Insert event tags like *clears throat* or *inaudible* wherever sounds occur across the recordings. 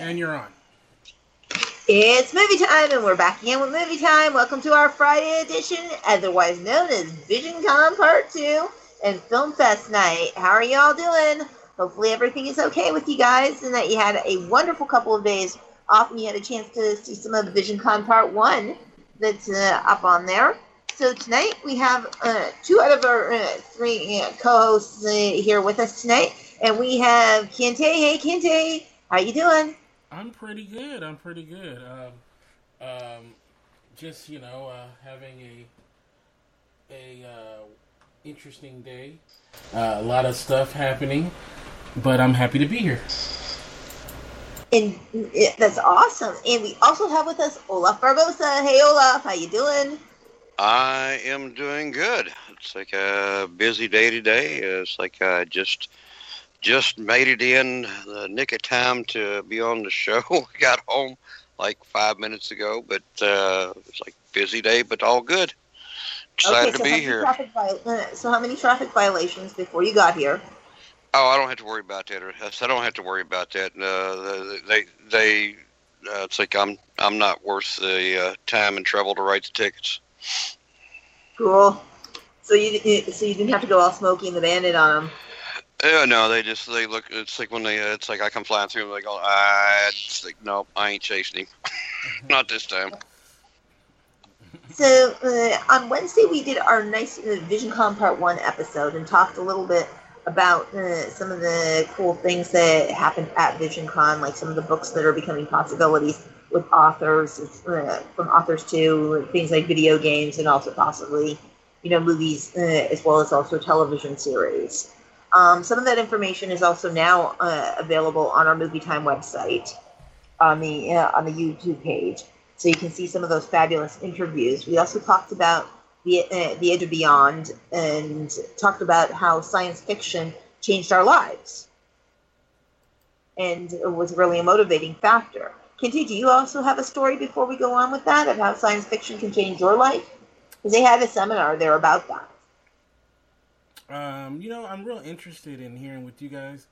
And you're on. It's movie time, and we're back again with movie time. Welcome to our Friday edition, otherwise known as VisionCon Part 2 and Film Fest night. How are y'all doing? Hopefully, everything is okay with you guys, and that you had a wonderful couple of days off and you had a chance to see some of VisionCon Part 1 that's uh, up on there. So, tonight we have uh, two out of our uh, three uh, co hosts uh, here with us tonight, and we have Kente. Hey, Kente, how you doing? I'm pretty good. I'm pretty good. Um, um, just you know, uh, having a a uh, interesting day. Uh, a lot of stuff happening, but I'm happy to be here. And yeah, that's awesome. And we also have with us Olaf Barbosa. Hey, Olaf, how you doing? I am doing good. It's like a busy day today. It's like I just just made it in the nick of time to be on the show. *laughs* Got home like five minutes ago, but uh, it's like busy day, but all good. Excited okay, so to be here. Viol- uh, so, how many traffic violations before you got here? Oh, I don't have to worry about that. I don't have to worry about that. Uh, they, they, uh, it's like I'm, I'm not worth the uh, time and trouble to write the tickets. Cool. So you, so you didn't have to go all Smokey and the Bandit on them. No, they just they look. It's like when they. Uh, it's like I come flying through. and They go. ah, just like nope. I ain't chasing him. *laughs* Not this time. So uh, on Wednesday we did our nice uh, VisionCon Part One episode and talked a little bit about uh, some of the cool things that happened at VisionCon, like some of the books that are becoming possibilities with authors, uh, from authors to things like video games and also possibly, you know, movies uh, as well as also television series. Um, some of that information is also now uh, available on our Movie Time website, on the uh, on the YouTube page, so you can see some of those fabulous interviews. We also talked about the uh, the Edge of Beyond and talked about how science fiction changed our lives, and was really a motivating factor. Kinty, do you also have a story before we go on with that of how science fiction can change your life? Because they had a seminar there about that. Um, you know, I'm real interested in hearing with you guys,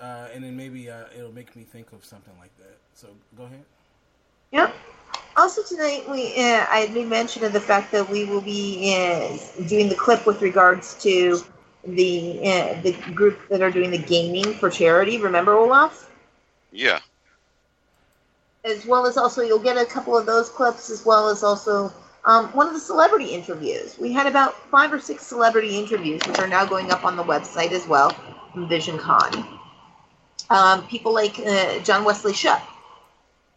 uh, and then maybe uh, it'll make me think of something like that. So go ahead. Yep. Also tonight, we uh, I made mention of the fact that we will be uh, doing the clip with regards to the uh, the group that are doing the gaming for charity. Remember, Olaf? Yeah. As well as also, you'll get a couple of those clips, as well as also um, one of the celebrity interviews. We had about five or six celebrity interviews, which are now going up on the website as well from VisionCon. Um, people like uh, John Wesley Shipp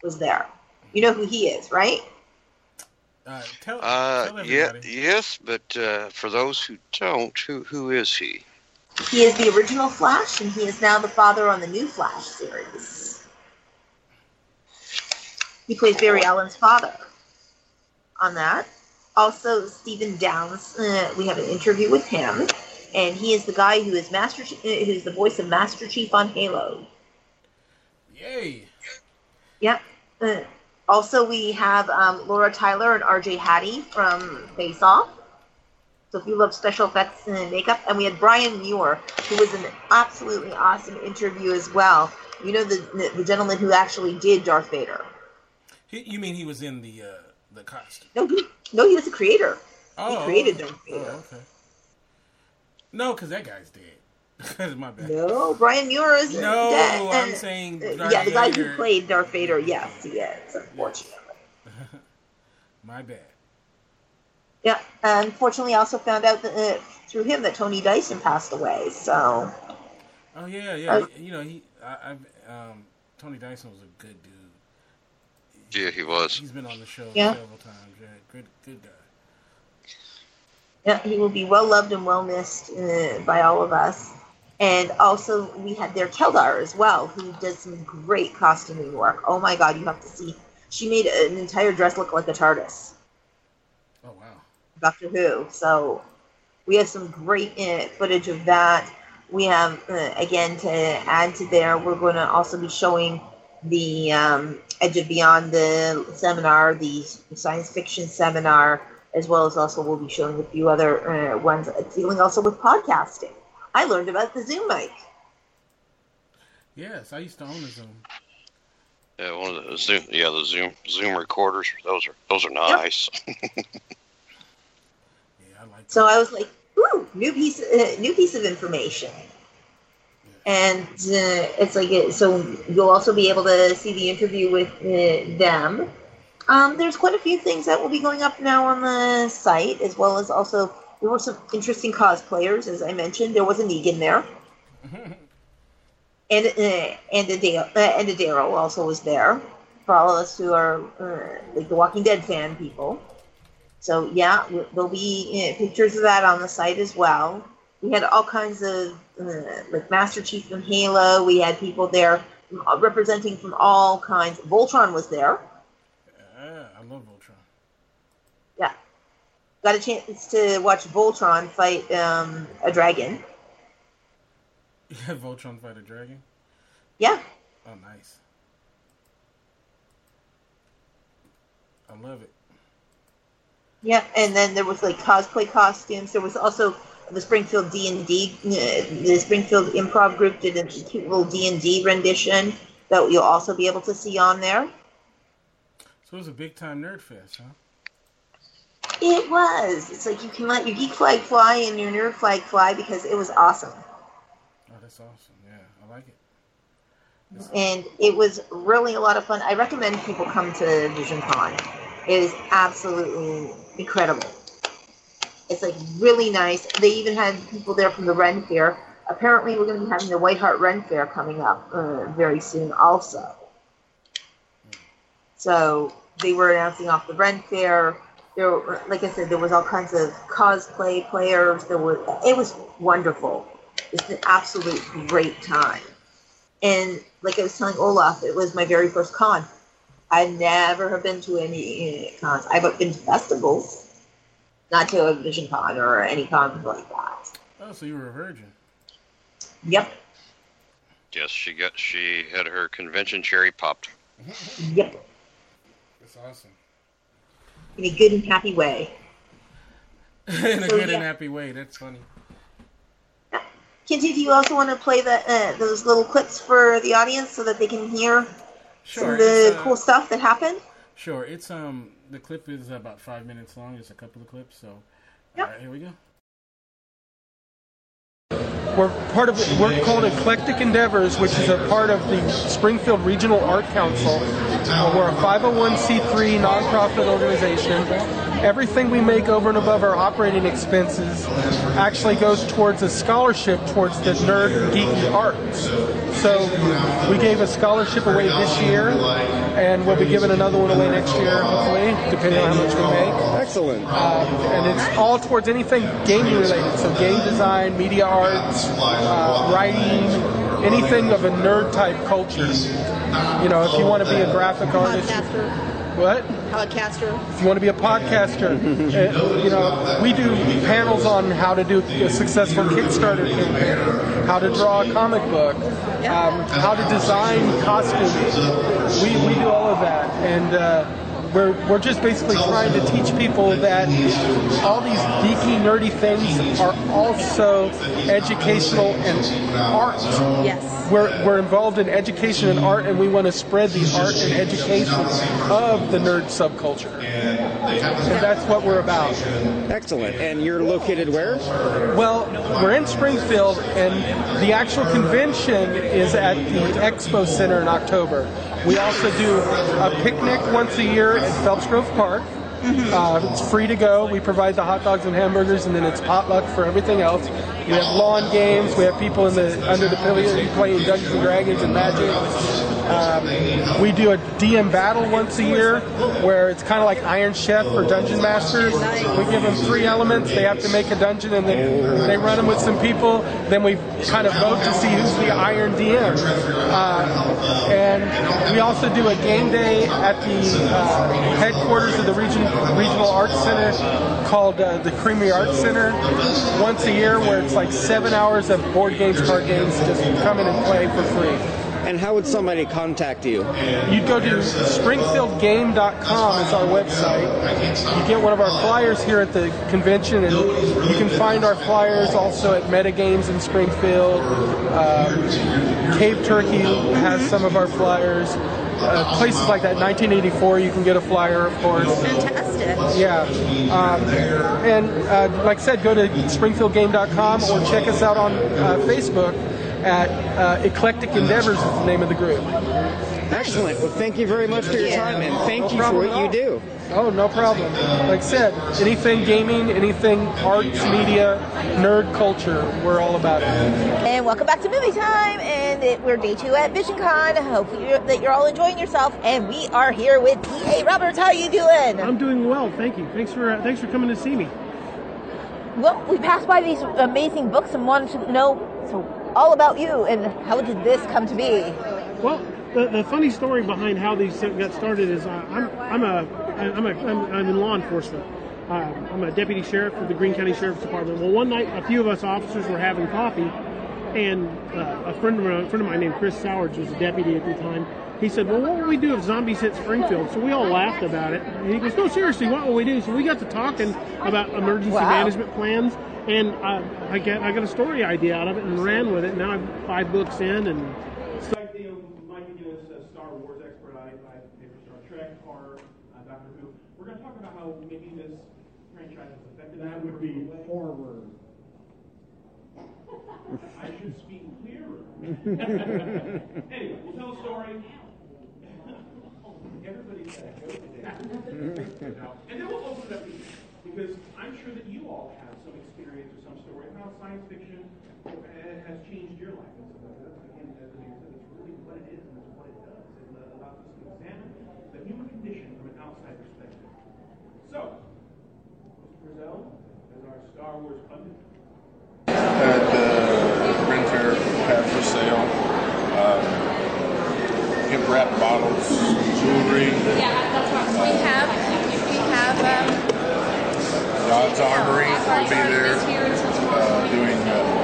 was there. You know who he is, right? Uh, tell, Uh, tell yeah, yes, but uh, for those who don't, who who is he? He is the original Flash, and he is now the father on the new Flash series. He plays Barry Allen's father on that. Also, Stephen Downes. Uh, we have an interview with him, and he is the guy who is Master, uh, who's the voice of Master Chief on Halo. Yay! Yep. Uh, also, we have um, Laura Tyler and RJ Haddy from Face Off. So if you love special effects and makeup, and we had Brian Muir, who was an absolutely awesome interview as well. You know the the, the gentleman who actually did Darth Vader. He, you mean he was in the uh, the costume? No, he, no, he was the creator. Oh, he created oh, Darth Oh, okay. No, because that guy's dead. *laughs* That's my bad. No, Brian Muir is No, dead. I'm Uh, saying uh, Darth yeah, the guy Vader. who played Darth Vader. Yes, he is. Unfortunately. *laughs* My bad. Yeah, unfortunately, I also found out that, uh, through him that Tony Dyson passed away. So Oh yeah, yeah. Uh, you know, he, I, I've, um, Tony Dyson was a good dude. Yeah, he was. He's been on the show Yeah. several times. Yeah, good, good guy. yeah, he will be well loved and well missed uh, by all of us. And also, we had their Keldar as well, who does some great costuming work. Oh my God, you have to see. She made an entire dress look like a TARDIS. Oh wow. Doctor Who. So we have some great uh, footage of that. We have, uh, again, to add to there, we're going to also be showing the um, Edge of Beyond the seminar, the science fiction seminar, as well as also we'll be showing a few other uh, ones dealing also with podcasting. I learned about the Zoom mic. Yes, I used to own a Zoom. Yeah, one of the Zoom. Yeah, the Zoom Zoom recorders. Those are those are nice. *laughs* Yeah, I like. So I was like, "Ooh, new piece, uh, new piece of information." And uh, it's like, it, so you'll also be able to see the interview with uh, them. Um, there's quite a few things that will be going up now on the site, as well as also there were some interesting cosplayers, as I mentioned. There was a Negan there, *laughs* and uh, and a Dale, uh, and a Daryl also was there for all of us who are uh, like the Walking Dead fan people. So yeah, there'll be uh, pictures of that on the site as well. We had all kinds of like Master Chief from Halo. We had people there uh, representing from all kinds. Voltron was there. Yeah, I love Voltron. Yeah, got a chance to watch Voltron fight um, a dragon. *laughs* Had Voltron fight a dragon. Yeah, Oh, nice. I love it. yeah, and then there was like cosplay costumes. There was also the Springfield D and D. The Springfield Improv Group did a cute little D and D rendition that you'll also be able to see on there. So it was a big time nerd fest, huh? It was. It's like you can let your geek flag fly and your nerd flag fly because it was awesome. Oh, that's awesome. Yeah, I like it. And it was really a lot of fun. I recommend people come to VisionCon. It is absolutely incredible. It's like really nice. They even had people there from the Ren Fair. Apparently, we're going to be having the White Hart Ren Fair coming up uh, very soon, also. So they were announcing off the Ren Fair. There, were, like I said, there was all kinds of cosplay players. There was, it was wonderful. It's an absolute great time. And like I was telling Olaf, it was my very first con. I never have been to any cons. I've been to festivals, not to a Vision Con or any con like that. Oh, so you were a virgin. Yep, yes, she got she had her convention cherry popped. *laughs* yep, That's awesome. in a good and happy way. *laughs* In a So, good and happy way. That's funny. Kenzie, do you also want to play the, uh, those little clips for the audience so that they can hear some of the uh, cool stuff that happened? Sure. It's um the clip is about five minutes long. It's a couple of clips. So, Yep. all right, here we go. We're part of we're called Eclectic Endeavors, which is a part of the Springfield Regional Art Council. Uh, we're a 501c3 nonprofit organization. Everything we make over and above our operating expenses actually goes towards a scholarship towards the nerd and geeky arts. So we gave a scholarship away this year, and we'll be giving another one away next year, hopefully, depending on how much we make. Excellent. Uh, and it's all towards anything gaming related. So game design, media arts, uh, writing, anything of a nerd type culture. You know, if you want to be a graphic artist, podcaster, what? podcaster. If you want to be a podcaster, *laughs* uh, you know, we do panels on how to do a successful Kickstarter campaign, how to draw a comic book, um, how to design costumes. We, we do all of that, and uh, we're we're just basically trying to teach people that all these geeky, nerdy things are also educational and art. Yes. We're, we're involved in education and art, and we want to spread the art and education of the nerd subculture. And that's what we're about. Excellent. And you're located where? Well, we're in Springfield, and the actual convention is at the Expo Center in October. We also do a picnic once a year at Phelps Grove Park. Uh, it's free to go. We provide the hot dogs and hamburgers, and then it's potluck for everything else. We have lawn games. We have people in the under the pavilion playing Dungeons and Dragons and Magic. Um, we do a DM battle once a year, where it's kind of like Iron Chef for Dungeon Masters. We give them three elements. They have to make a dungeon, and then they run them with some people. Then we kind of vote to see who's the Iron DM. Uh, and we also do a game day at the uh, headquarters of the region, Regional Arts Center called uh, the Creamery Arts Center once a year, where it's like seven hours of board games, card games, just come in and play for free. And how would somebody contact you? You'd go to springfieldgame.com it's our website. You get one of our flyers here at the convention, and you can find our flyers also at Metagames in Springfield. Um, Cave Turkey has some of our flyers. Uh, places like that, 1984, you can get a flyer, of course. Fantastic. Yeah. Um, and uh, like I said, go to springfieldgame.com or check us out on uh, Facebook at uh, Eclectic Endeavors is the name of the group. Excellent. Well, thank you very much for your Yeah. time, and thank No you for what you do. Oh, no problem. Like I said, anything gaming, anything arts, media, nerd culture, we're all about it. And welcome back to Movie Time. And it, we're day two at VisionCon. Hopefully you're, that you're all enjoying yourself. And we are here with D.A. Roberts. How are you doing? I'm doing well, thank you. Thanks for uh, thanks for coming to see me. Well, we passed by these amazing books and wanted to know so all about you and how did this come to be? Well, the, the funny story behind how these got started is uh, I'm I'm a I'm a I'm, I'm in law enforcement. Uh, I'm a deputy sheriff for the Greene County Sheriff's Department. Well, one night a few of us officers were having coffee, and uh, a friend of mine, a friend of mine named Chris Sowards was a deputy at the time. He said, "Well, what would we do if zombies hit Springfield?" So we all laughed about it. And he goes, "No, seriously, what will we do?" So we got to talking about emergency Wow. management plans, and uh, I get I got a story idea out of it and ran with it. Now I'm five books in, and so, you know, Mike McGinnis, a Star Wars expert. I, I pay for Star Trek, horror, uh, Doctor Who. We're going to talk about how maybe this franchise has affected. That would be horror. I should speak clearer. *laughs* anyway, we'll tell a story. Oh, everybody said I go today. and then we'll open it up. Because I'm sure that you all have some experience or some story of how science fiction has changed your life. And so that's, again, as you said, it's really what it is and it's what it does. It uh, allows us to examine the human condition from an outside perspective. So, Mr. Brazell, as our Star Wars pundit, at the Ren Fair have for sale. Um, gift wrap bottles, jewelry, Yeah, that's what we have. We have um, God's Armory will be there this here until tomorrow. uh, doing uh,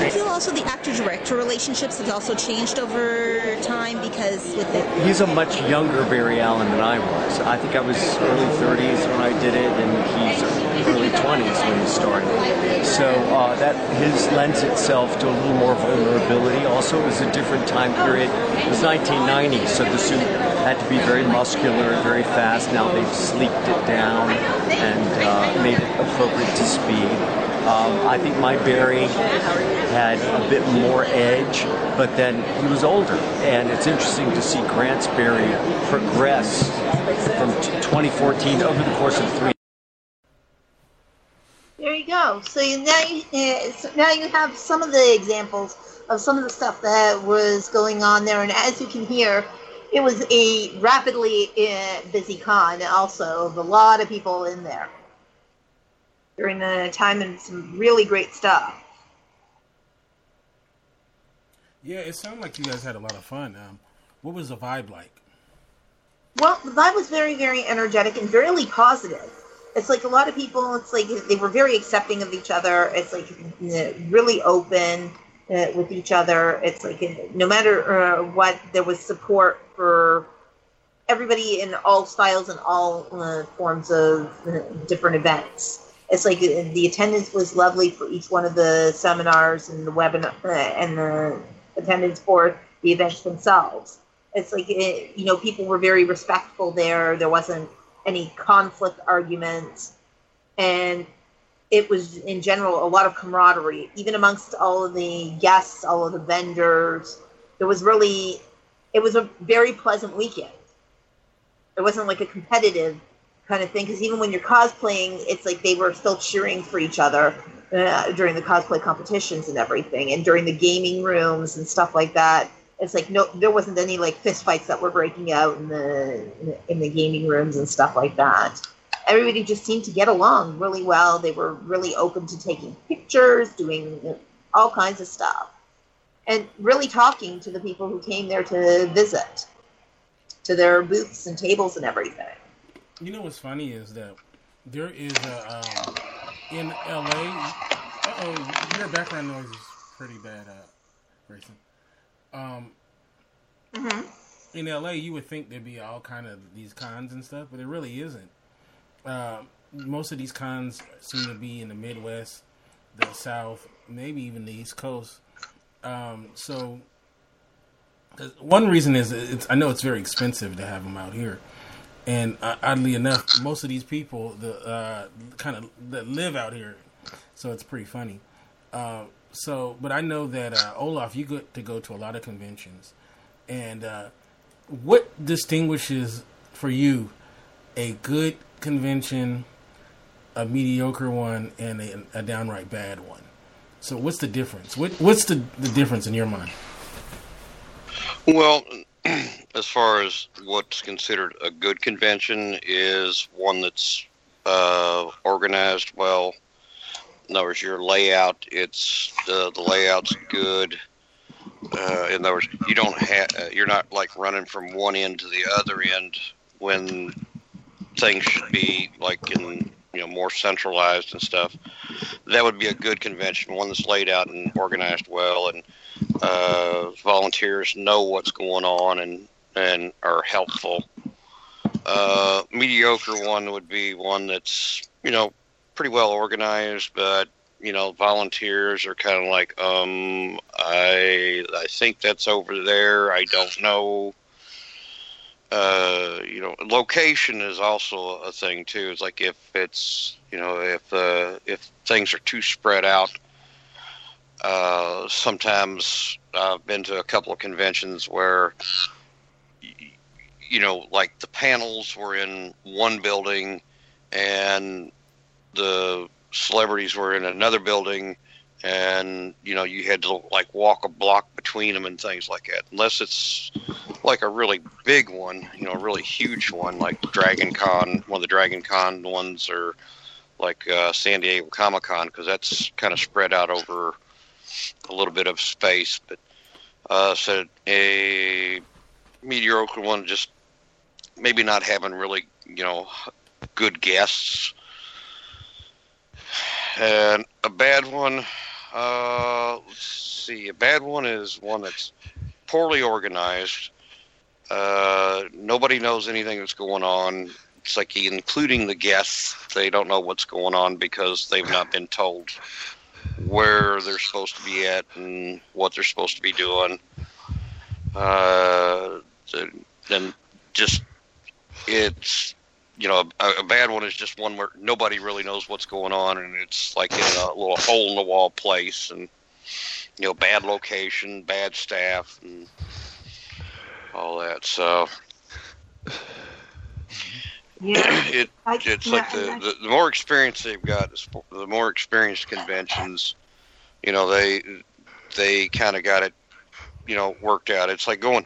I feel also the actor-director relationships have also changed over time because with the He's a much younger Barry Allen than I was. I think I was early 30s when I did it, and he's early 20s when he started. So uh, that his lends itself to a little more vulnerability. Also, it was a different time period. It was 1990, so the suit had to be very muscular, and very fast. Now they've sleeked it down and uh, made it appropriate to speed. Um, I think my Barry had a bit more edge, but then he was older. And it's interesting to see Grant's Barry progress from 2014 over the course of three There you go. So you, now you uh, so now you have some of the examples of some of the stuff that was going on there, and as you can hear, it was a rapidly uh, busy con. Also, a lot of people in there during the time, and some really great stuff. Yeah, it sounded like you guys had a lot of fun. Um, what was the vibe like? Well, the vibe was very, very energetic and very positive. It's like a lot of people. It's like they were very accepting of each other. It's like really open uh, with each other. It's like no matter uh, what, there was support for everybody in all styles and all uh, forms of uh, different events. It's like uh, the attendance was lovely for each one of the seminars and the webinar uh, and the attendance for the events themselves. It's like it, you know people were very respectful there. There wasn't any conflict arguments, and it was in general a lot of camaraderie, even amongst all of the guests, all of the vendors. There was really, it was a very pleasant weekend. It wasn't like a competitive kind of thing because even when you're cosplaying, it's like they were still cheering for each other uh, during the cosplay competitions and everything, and during the gaming rooms and stuff like that. It's like no, there wasn't any like fist fights that were breaking out in the in the gaming rooms and stuff like that. Everybody just seemed to get along really well. They were really open to taking pictures, doing all kinds of stuff, and really talking to the people who came there to visit, to their booths and tables and everything. You know what's funny is that there is a um, in LA. Uh oh, your background noise is pretty bad, uh, Grayson. Um, Mhm. in LA, you would think there'd be all kind of these cons and stuff, but it really isn't. Uh, most of these cons seem to be in the Midwest, the South, maybe even the East Coast. Um, so, one reason is it's, I know it's very expensive to have them out here, and uh, oddly enough, most of these people the uh, kind of that live out here, so it's pretty funny. Uh, so, but I know that uh, Olaf, you get to go to a lot of conventions, and uh, what distinguishes for you a good convention, a mediocre one, and a, a downright bad one? So, what's the difference? What, what's the, the difference in your mind? Well, as far as what's considered a good convention is one that's uh, organized well. In other words, your layout, it's the the layout's good. Uh, in other words, you don't have uh, you're not like running from one end to the other end when things should be like in you know more centralized and stuff. That would be a good convention, one that's laid out and organized well, and uh, volunteers know what's going on and and are helpful. Uh, mediocre one would be one that's you know pretty well organized, but you know volunteers are kind of like, um, I I think that's over there. I don't know. Uh, you know, location is also a thing too. It's like if it's you know if uh, if things are too spread out. Uh, sometimes I've been to a couple of conventions where you know, like the panels were in one building and the celebrities were in another building and you know you had to like walk a block between them and things like that. Unless it's like a really big one you know a really huge one like dragon con one of the dragon con ones or like uh, san diego comic con because that's kind of spread out over a little bit of space. But uh, so a mediocre one just maybe not having really you know good guests. And a bad one uh, let's see a bad one is one that's poorly organized. Uh, nobody knows anything that's going on. It's like including the guests they don't know what's going on because they've not been told where they're supposed to be at and what they're supposed to be doing. Uh, then just it's you know a, a bad one is just one where nobody really knows what's going on and it's like in a little hole in the wall place and you know bad location bad staff and all that so Yeah. *coughs* it I- it's yeah, like the, the the more experience they've got the more experienced conventions you know they they kind of got it you know worked out it's like going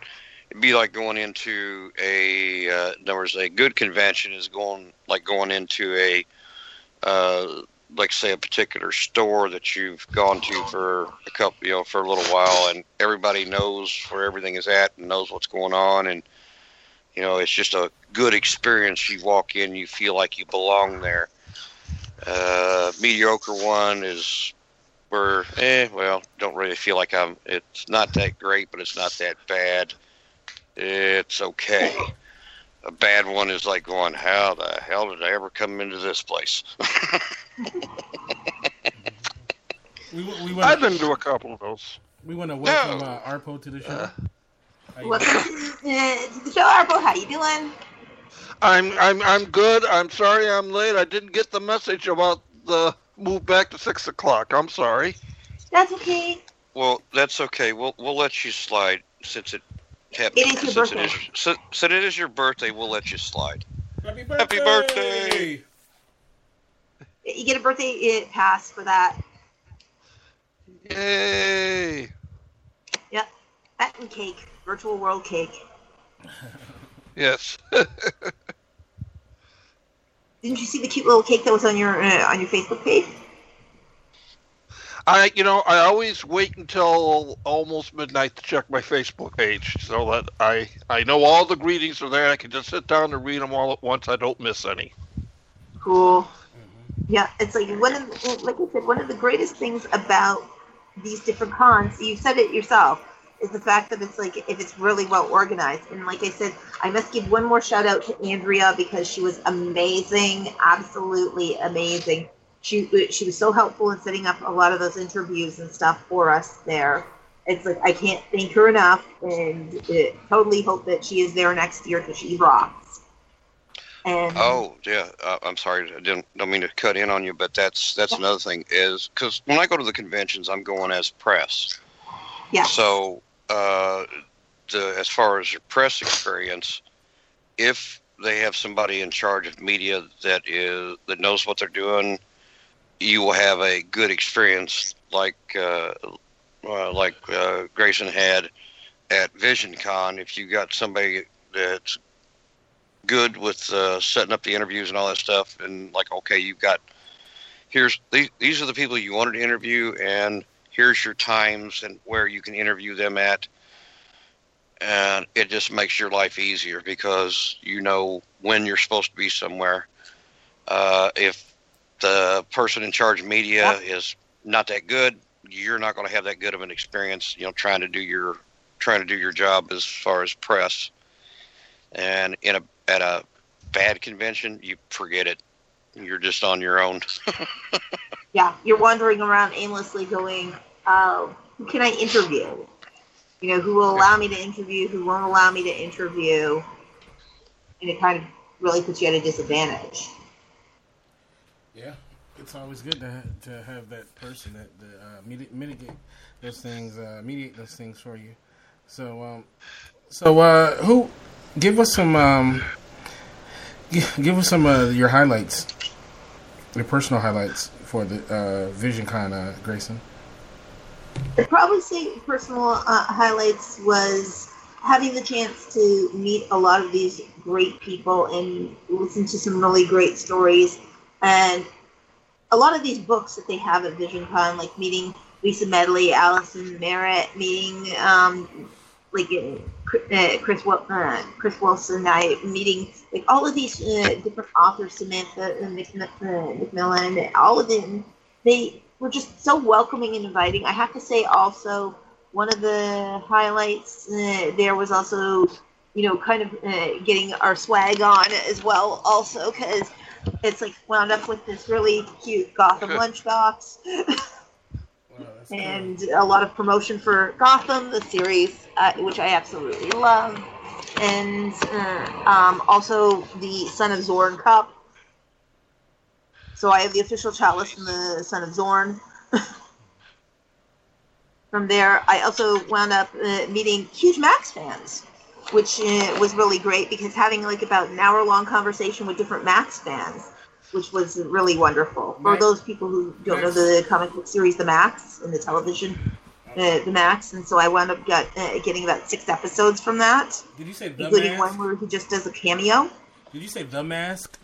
it'd be like going into a uh, in a good convention is going like going into a uh, like say a particular store that you've gone to for a couple you know for a little while and everybody knows where everything is at and knows what's going on and you know it's just a good experience. You walk in you feel like you belong there. Uh, mediocre one is where eh well don't really feel like i'm it's not that great but it's not that bad it's okay a bad one is like going how the hell did i ever come into this place *laughs* We, we I've been to a couple of those. we want to welcome uh, Arpo to the show. How you Welcome to, uh, to the show, Arpo. How you doing? I'm I'm I'm good. I'm sorry I'm late. I didn't get the message about the move back to six o'clock. I'm sorry. That's okay. well that's okay we'll we'll let you slide since it happened It is your since birthday. it is, since, since it is your birthday we'll let you slide Happy birthday! Happy birthday! You get a birthday uh, pass for that. Yay! Yep. That and cake. Virtual world cake. Yes. *laughs* Didn't you see the cute little cake that was on your uh, on your Facebook page? I you know I always wait until almost midnight to check my Facebook page so that I I know all the greetings are there. I can just sit down and read them all at once. I don't miss any. Cool. Mm-hmm. Yeah, it's like one of the, like I said, one of the greatest things about these different cons. You said it yourself. is the fact that it's like if it's really well organized. And like I said, I must give one more shout out to Andrea because she was amazing, absolutely amazing. She she was so helpful in setting up a lot of those interviews and stuff for us there. It's like I can't thank her enough, and uh, totally hope that she is there next year because she rocks. And Oh yeah, uh, I'm sorry. I didn't don't mean to cut in on you, but that's that's another thing is because when I go to the conventions, I'm going as press. yeah, So uh, the as far as your press experience, if they have somebody in charge of media that is that knows what they're doing, you will have a good experience like uh, uh, like uh, Grayson had at VisionCon. If you got somebody that's good with uh, setting up the interviews and all that stuff, and like okay, you've got here's these, these are the people you wanted to interview, and here's your times and where you can interview them at. And it just makes your life easier because you know when you're supposed to be somewhere. Uh, if the person in charge of media is not that good, you're not going to have that good of an experience. You know, trying to do your trying to do your job as far as press. And in a at a bad convention, you forget it. You're just on your own. *laughs* yeah, you're wandering around aimlessly, going, uh, "Who can I interview? You know, who will allow me to interview? Who won't allow me to interview?" And it kind of really puts you at a disadvantage. Yeah, it's always good to to have that person that, that uh, mitigate, mitigate those things, uh, mediate those things for you. So, um, so uh, who give us some um, gi- give us some of your highlights, your personal highlights for the uh, VisionCon, uh, Grayson. I'd probably say personal uh, highlights was having the chance to meet a lot of these great people and listen to some really great stories. And a lot of these books that they have at VisionCon, like meeting Lisa Medley, Allison Merritt, meeting um, like uh, Chris Wil- uh, Chris Wilson, I meeting like all of these uh, different authors, Samantha uh, uh, McMillan, all of them. They were just so welcoming and inviting. I have to say also one of the highlights uh, there was also you know kind of uh, getting our swag on as well also because it's like wound up with this really cute Gotham lunchbox. And a lot of promotion for Gotham, the series, uh, which I absolutely love, and uh, um, also the Son of Zorn Cup. So I have the official chalice from the Son of Zorn. *laughs* from there, I also wound up uh, meeting huge Maxx fans, which uh, was really great because having like about an hour long conversation with different Maxx fans, which was really wonderful. For Max- those people who don't know the comic book series, The Maxx, and the television, uh, The Maxx, and so I wound up got, uh, getting about six episodes from that, Did you say the including mask? one where he just does a cameo. Did you say the mask?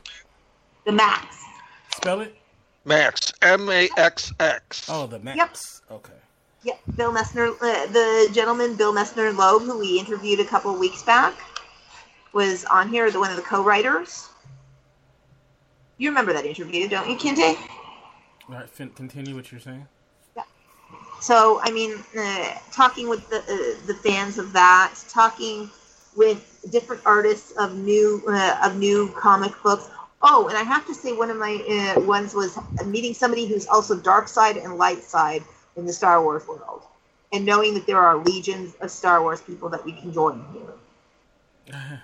The Maxx. Spell it. Max. M A X X. Oh, the max. Yep. Okay. Yeah, Bill Messner, uh, the gentleman Bill Messner Loeb, who we interviewed a couple weeks back, was on here, the one of the co-writers. You remember that interview, don't you, Kinte? All right, fin- continue what you're saying. Yeah. So, I mean, uh, talking with the uh, the fans of that, talking with different artists of new uh, of new comic books. Oh, and I have to say, one of my uh, ones was meeting somebody who's also dark side and light side in the Star Wars world, and knowing that there are legions of Star Wars people that we can join here. *laughs*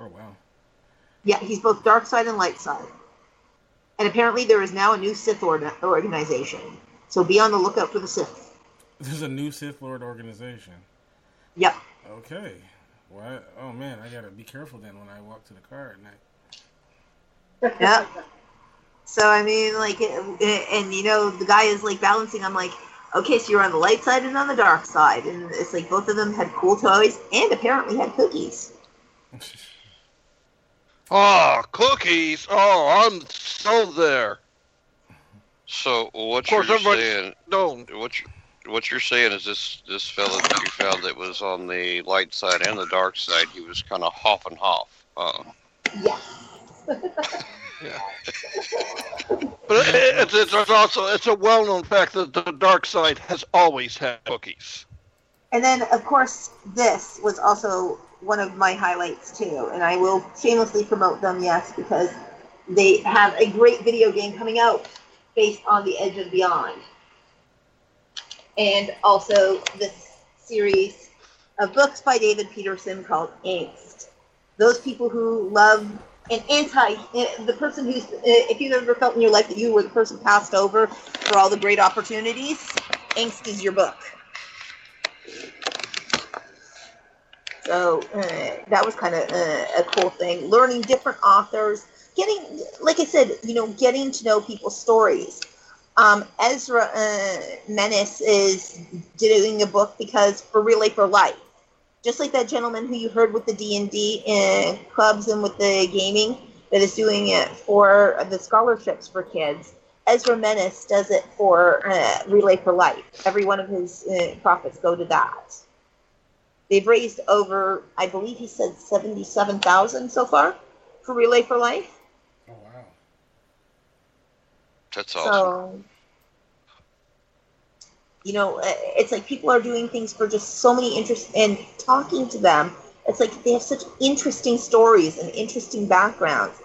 Oh wow. Yeah, he's both dark side and light side. And apparently, there is now a new Sith orga- organization. So be on the lookout for the Sith. There's a new Sith Lord organization. Yep. Okay. Well, I- oh man, I gotta be careful then when I walk to the car at night. Yep. So I mean, like, and, and you know, the guy is like balancing. I'm like, okay, so you're on the light side and on the dark side, and it's like both of them had cool toys and apparently had cookies. Oh, *laughs* cookies. Oh, I'm so there. So what you're saying? No. What you, what you're saying is this this fella that you found that was on the light side and the dark side. He was kind of half and half. Uh, *laughs* *laughs* But it, it's, it's, it's also it's a well-known fact that the dark side has always had cookies. And then, of course, this was also one of my highlights too, and I will shamelessly promote them, yes, because they have a great video game coming out based on The Edge of Beyond. And also this series of books by David Peterson called Angst. Those people who love an anti, the person who's, if you've ever felt in your life that you were the person passed over for all the great opportunities, Angst is your book. So uh, that was kind of uh, a cool thing. Learning different authors, getting, like I said, you know, getting to know people's stories. Um, Ezra uh, Menace is doing a book because for Relay for Life, just like that gentleman who you heard with the D and D uh, clubs and with the gaming that is doing it for the scholarships for kids. Ezra Menace does it for uh, Relay for Life. Every one of his uh, profits go to that. They've raised over, I believe he said seventy-seven thousand so far for Relay for Life. Oh wow! That's awesome. So, you know, uh, it's like people are doing things for just so many interests and talking to them. It's like they have such interesting stories and interesting backgrounds.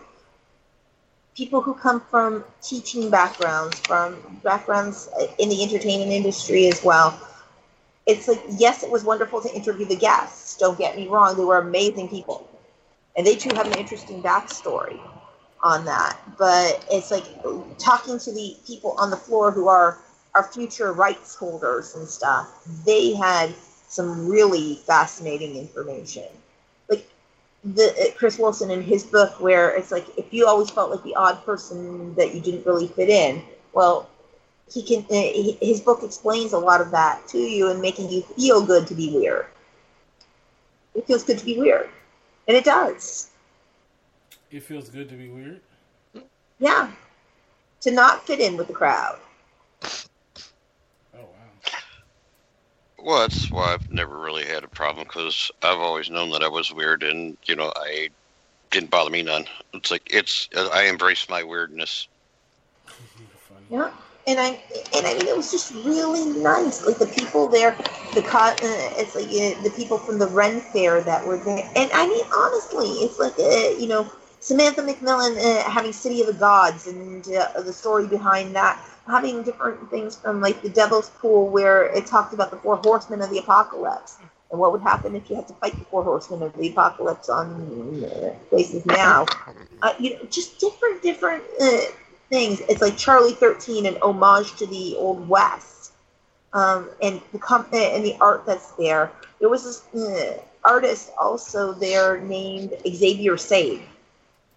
People who come from teaching backgrounds, from backgrounds in the entertainment industry as well. It's like, yes, it was wonderful to interview the guests. Don't get me wrong, they were amazing people. And they too have an interesting backstory on that. But it's like talking to the people on the floor who are our future rights holders and stuff. They had some really fascinating information. Like the uh, Chris Wilson in his book, where it's like if you always felt like the odd person that you didn't really fit in, well, he can. Uh, his book explains a lot of that to you and making you feel good to be weird. It feels good to be weird, and it does. It feels good to be weird. Yeah, to not fit in with the crowd. Well, that's why I've never really had a problem because I've always known that I was weird, and you know, I didn't bother me none. It's like it's I embrace my weirdness. *laughs* Yeah, and I and I mean it was just really nice. Like the people there, the co- uh, it's like uh, the people from the Ren Fair that were there, and I mean honestly, it's like uh, you know Samantha McMillan uh, having City of the Gods and uh, the story behind that having different things from like the Devil's Pool, where it talked about the four horsemen of the apocalypse and what would happen if you had to fight the four horsemen of the apocalypse on uh, places now. Uh, you know, just different, different uh, things. It's like Charlie Thirteen, an homage to the Old West, um, and the com- uh, and the art that's there. There was this uh, artist also there named Xavier Sade.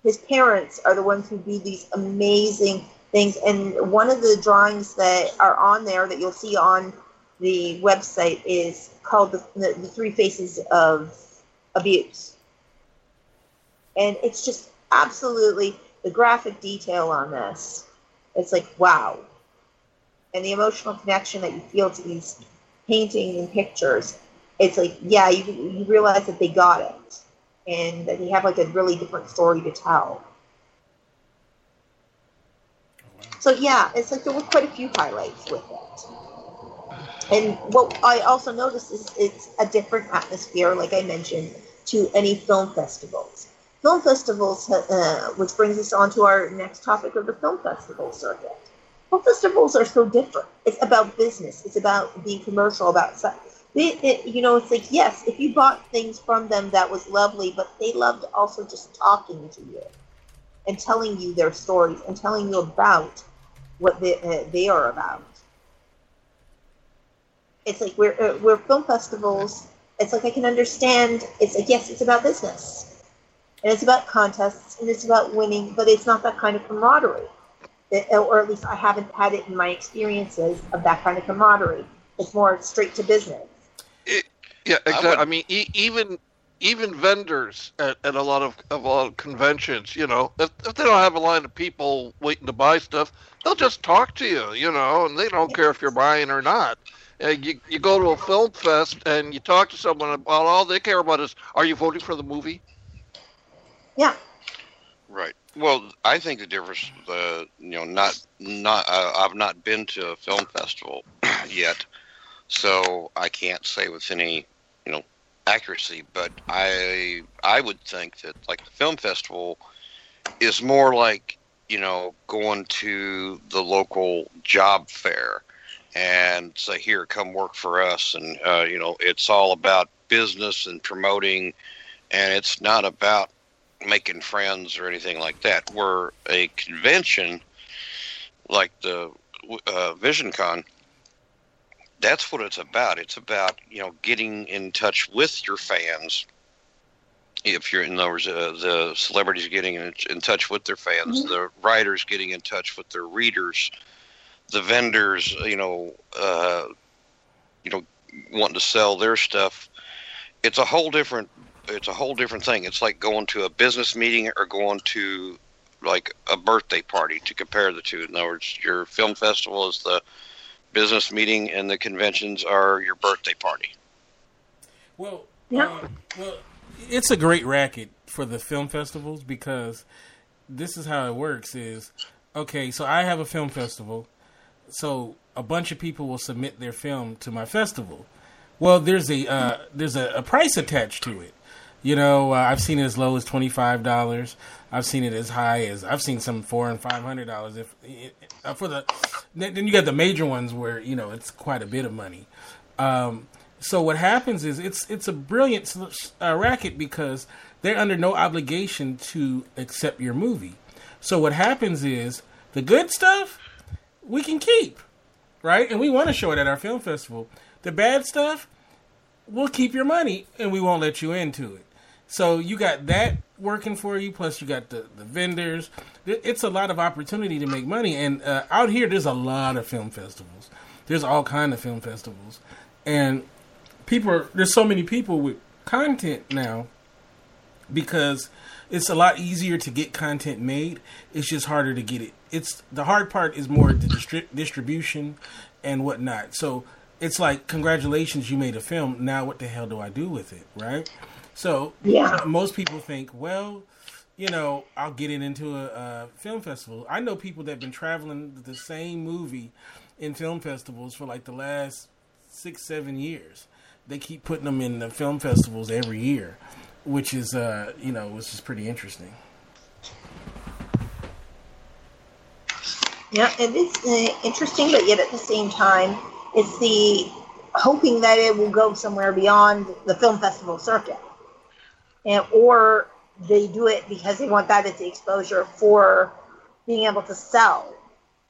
His parents are the ones who do these amazing things. And one of the drawings that are on there that you'll see on the website is called the, the, the Three Faces of Abuse. And it's just absolutely the graphic detail on this. It's like, wow. And the emotional connection that you feel to these paintings and pictures. It's like, yeah, you, you realize that they got it. And that they have like a really different story to tell. So yeah, it's like there were quite a few highlights with it. And what I also noticed is it's a different atmosphere, like I mentioned, to any film festivals. Film festivals, uh, which brings us on to our next topic of the film festival circuit. Film festivals are so different. It's about business. It's about being commercial. About it, it, you know, it's like yes, if you bought things from them, that was lovely, but they loved also just talking to you and telling you their stories and telling you about what they, uh, they are about. It's like we're, uh, we're film festivals. It's like I can understand. It's like, yes, it's about business. And it's about contests and it's about winning, but it's not that kind of camaraderie. It, or at least I haven't had it in my experiences of that kind of camaraderie. It's more straight to business. It, yeah, exactly. I, I mean, e- even even vendors at, at a lot of, of a lot of conventions, you know, if, if they don't have a line of people waiting to buy stuff, they'll just talk to you, you know, and they don't care if you're buying or not. Uh, you, you go to a film fest and you talk to someone about all they care about is, are you voting for the movie? Yeah. Right. Well, I think the difference, the you know, not not uh, I've not been to a film festival *clears throat* yet, so I can't say with any you know accuracy. But I I would think that like the film festival is more like you know going to the local job fair and say here come work for us and uh, you know it's all about business and promoting and it's not about making friends or anything like that where a convention like the uh, VisionCon, that's what it's about. It's about you know getting in touch with your fans. If you're in other words, uh, the celebrities getting in, in, touch with their fans, mm-hmm. the writers getting in touch with their readers, the vendors, you know, uh, you know, wanting to sell their stuff. It's a whole different. It's a whole different thing. It's like going to a business meeting or going to like a birthday party to compare the two. In other words, your film festival is the business meeting, and the conventions are your birthday party. Well, yeah. Uh, well, it's a great racket for the film festivals because this is how it works: is okay. So I have a film festival, so a bunch of people will submit their film to my festival. Well, there's a uh, there's a, a price attached to it. You know, uh, I've seen it as low as twenty five dollars. I've seen it as high as I've seen some four and five hundred dollars. If uh, for the then you got the major ones where you know it's quite a bit of money. Um, so what happens is it's it's a brilliant uh, racket because they're under no obligation to accept your movie. So what happens is the good stuff we can keep, right? And we want to show it at our film festival. The bad stuff, we'll keep your money and we won't let you into it. So you got that working for you, plus you got the, the vendors. It's a lot of opportunity to make money. And uh, out here, there's a lot of film festivals. There's all kind of film festivals, and people. Are, there's so many people with content now because it's a lot easier to get content made. It's just harder to get it. It's the hard part is more the distri- distribution and whatnot. So it's like, congratulations, you made a film. Now, what the hell do I do with it, right? So yeah. most people think, well, you know, I'll get it into a, a film festival. I know people that've been traveling the same movie in film festivals for like the last six, seven years. They keep putting them in the film festivals every year, which is, uh, you know, which is pretty interesting. Yeah, it is uh, interesting, but yet at the same time, it's the hoping that it will go somewhere beyond the film festival circuit and or they do it because they want that as the exposure for being able to sell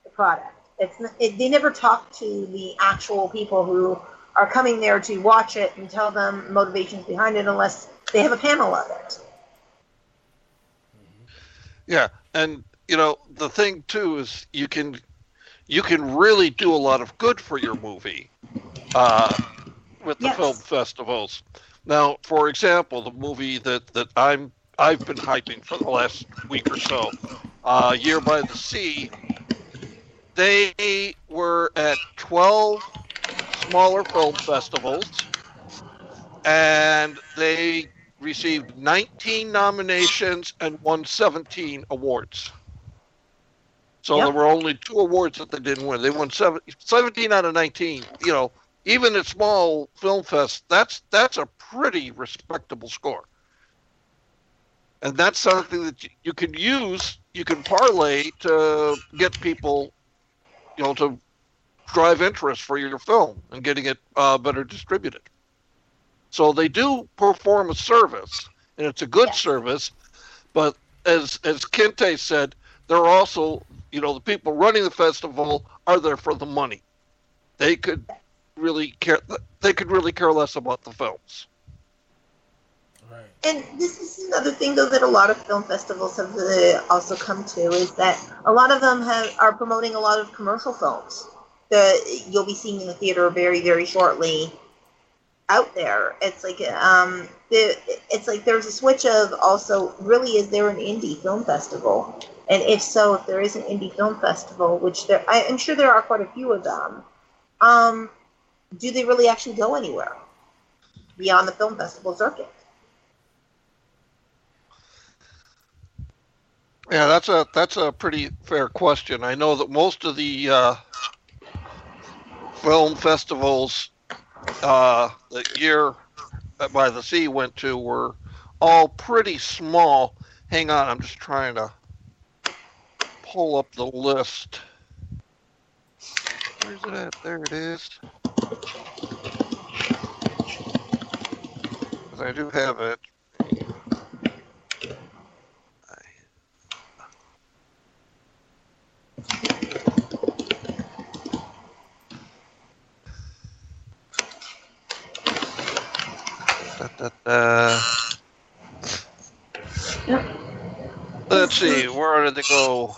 the product. It's it, they never talk to the actual people who are coming there to watch it and tell them motivations behind it unless they have a panel of it. Yeah, and you know the thing too is you can you can really do a lot of good for your movie uh, with the yes. film festivals. Now, for example, the movie that, that I'm I've been hyping for the last week or so, uh, Year by the Sea, they were at 12 smaller film festivals, and they received 19 nominations and won 17 awards. So yep. there were only two awards that they didn't win. They won 17 out of 19. You know, even at small film fest, that's that's a pretty respectable score. And that's something that you can use, you can parlay to get people, you know, to drive interest for your film and getting it uh, better distributed. So they do perform a service, and it's a good service. But as as Kente said, they're also, you know, the people running the festival are there for the money. They could really care. They could really care less about the films. And this is another thing, though, that a lot of film festivals have uh, also come to is that a lot of them have are promoting a lot of commercial films that you'll be seeing in the theater very, very shortly out there. It's like um, the, it's like there's a switch of also really is there an indie film festival, and if so, if there is an indie film festival, which there I, am sure there are quite a few of them, um, do they really actually go anywhere beyond the film festival circuit? Yeah, that's a that's a pretty fair question. I know that most of the uh, film festivals uh, the year by the sea went to were all pretty small. Hang on, I'm just trying to pull up the list. Where's it at? There it is. 'Cause I do have it. Da, da. Let's see, where did they go?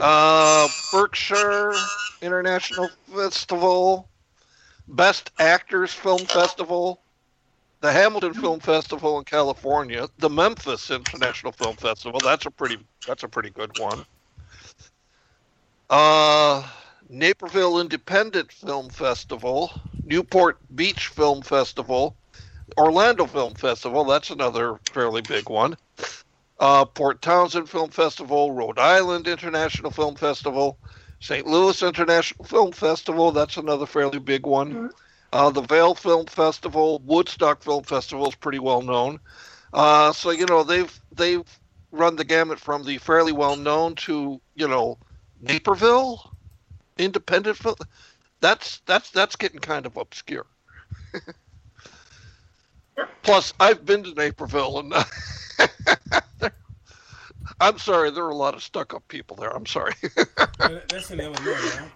Uh, Berkshire International Festival, Best Actors Film Festival, the Hamilton Film Festival in California, the Memphis International Film Festival. That's a pretty that's a pretty good one. Uh, Naperville Independent Film Festival, Newport Beach Film Festival, Orlando Film Festival. That's another fairly big one. Uh, Port Townsend Film Festival, Rhode Island International Film Festival, St. Louis International Film Festival. That's another fairly big one. Uh, the Vail Film Festival, Woodstock Film Festival is pretty well known. Uh, so you know they've they've run the gamut from the fairly well known to you know Naperville independent film. That's that's that's getting kind of obscure. *laughs* Plus, I've been to Naperville, and *laughs* I'm sorry, there are a lot of stuck-up people there. I'm sorry. *laughs* That's in Illinois, right?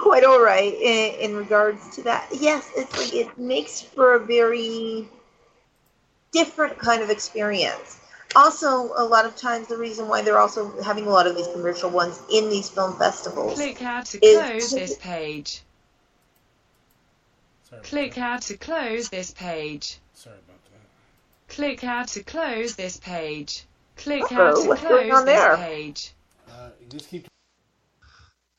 quite all right in, in regards to that. Yes, it's like it makes for a very different kind of experience. Also, a lot of times the reason why they're also having a lot of these commercial ones in these film festivals Click here to is close this page. Click here to close this page. Sorry about that. Click here to close this page. Click here Uh-oh, to what's going close on this there? page. Uh, just keep.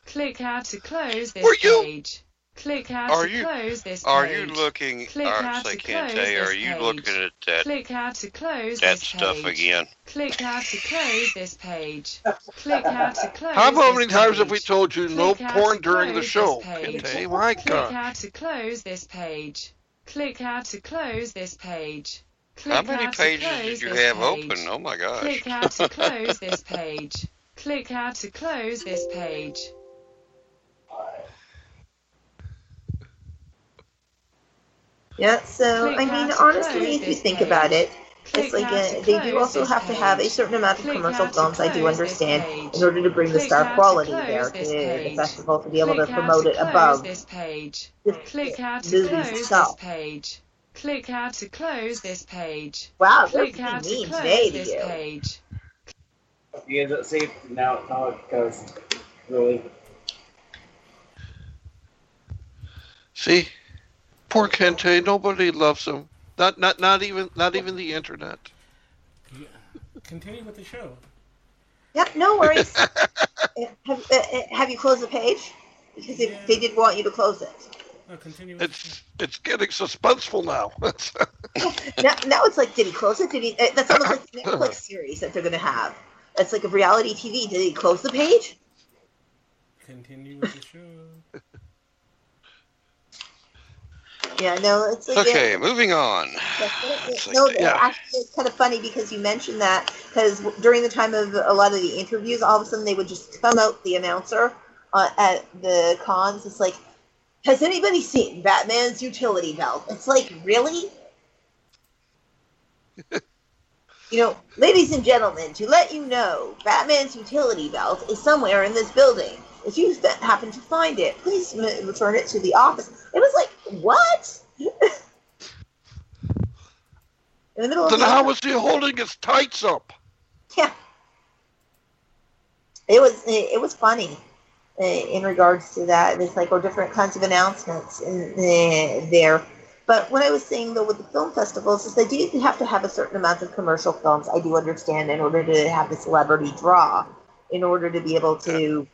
Click here to close this you- page. Click here Are to you close this are page. you looking? Click Or, here to can't close say. Are this you page. looking at that Click here to close that this stuff page. again? Click here to close this page. Click here to *laughs* close How this many times have we told you Click here porn to during the close show? this page. Kente? My Click God. here to close this page. Click here to close this page. Click How many pages close did you have page. open? Oh my gosh. Click here to close *laughs* this page. Click here to close this page. Yeah, so Click I mean, honestly, if you think page. about it, Click it's like here uh, they do also this have to have a certain amount of Click commercial films. I do understand in order to bring the star quality there to the festival to be able Click to here promote to it close above this page. the Click here to close itself. this page. Click here to close this page. Wow, they're Click here being to mean close today this you. page. You guys see now now it goes really See, poor Kente. Nobody loves him. Not not not even not even the internet. Continue with the show. Yep, no worries. *laughs* Have, uh, uh, have you closed the page? Because if they did want you to close it. No, continue. It's it's getting suspenseful now. *laughs* now, now it's like, did he close it? Did he? Uh, that's almost like the Netflix *laughs* series that they're going to have. It's like a reality TV. Did he close the page? Continue with the show. *laughs* Yeah, no, it's like Okay, yeah, moving on. That's what it- no, Yeah. actually, it's kind of funny because you mentioned that because during the time of a lot of the interviews, all of a sudden they would just come out the announcer uh, at the cons. It's like, has anybody seen Batman's utility belt? It's like, really? *laughs* you know, ladies and gentlemen, to let you know, Batman's utility belt is somewhere in this building. If you happen to find it, please m- return it to the office. It was like, what? *laughs* in the middle of then the how was he holding his tights up? Yeah. It was it, was funny in regards to that. There's like or different kinds of announcements in uh, there. But what I was saying though with the film festivals is they do have to have a certain amount of commercial films. I do understand in order to have the celebrity draw, in order to be able to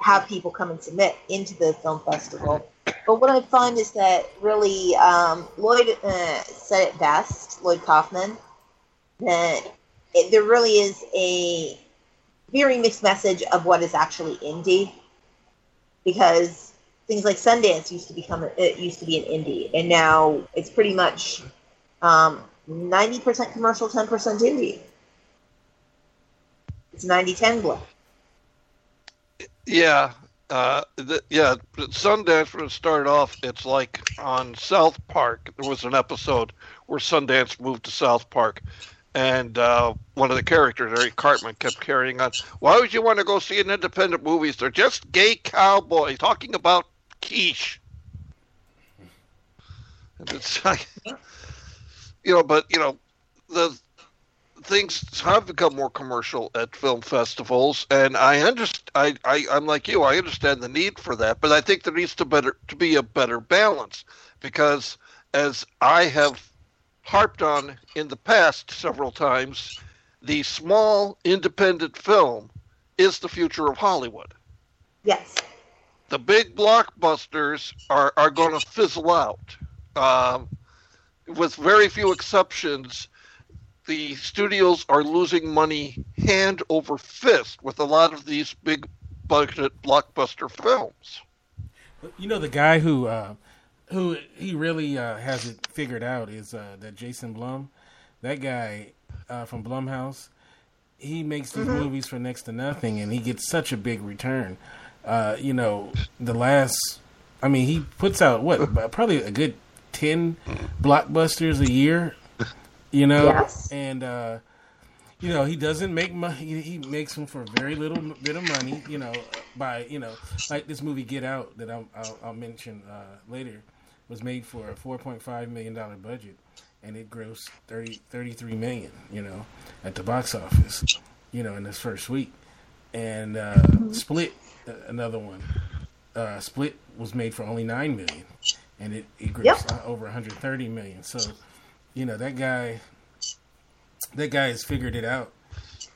have people come and submit into the film festival. But what I find is that really um, Lloyd uh, said it best. Lloyd Kaufman that it, there really is a very mixed message of what is actually indie because things like Sundance used to become it used to be an indie, and now it's pretty much um, ninety percent commercial, ten percent indie. It's 90-10 blend. Yeah, uh, th- yeah. Sundance when it started off, it's like on South Park. There was an episode where Sundance moved to South Park, and uh, one of the characters, Eric Cartman, kept carrying on. Why would you want to go see an independent movie? They're just gay cowboys talking about quiche. And it's like, *laughs* you know, but you know, the things have become more commercial at film festivals, and I understand. I, I I'm like you. I understand the need for that, but I think there needs to better to be a better balance because, as I have harped on in the past several times, the small independent film is the future of Hollywood. Yes. The big blockbusters are, are going to fizzle out. Um, with very few exceptions, the studios are losing money hand over fist with a lot of these big budget blockbuster films. You know the guy who uh, who he really uh, has it figured out is uh, that Jason Blum. That guy uh, from Blumhouse, he makes these Mm-hmm. movies for next to nothing, and he gets such a big return. Uh, you know, the last, I mean, he puts out what probably a good ten blockbusters a year. You know, Yes. and uh, you know he doesn't make money. He, makes them for very little bit of money. You know, by you know like this movie Get Out that I'll, I'll, I'll mention uh, later was made for a four point five million dollar budget, and it grossed 30, 33 million. You know, at the box office. You know, in this first week, and uh, Split, uh, another one. Uh, Split was made for only nine million, and it, it grossed Yep. over 130 million. So, you know that guy, that guy has figured it out,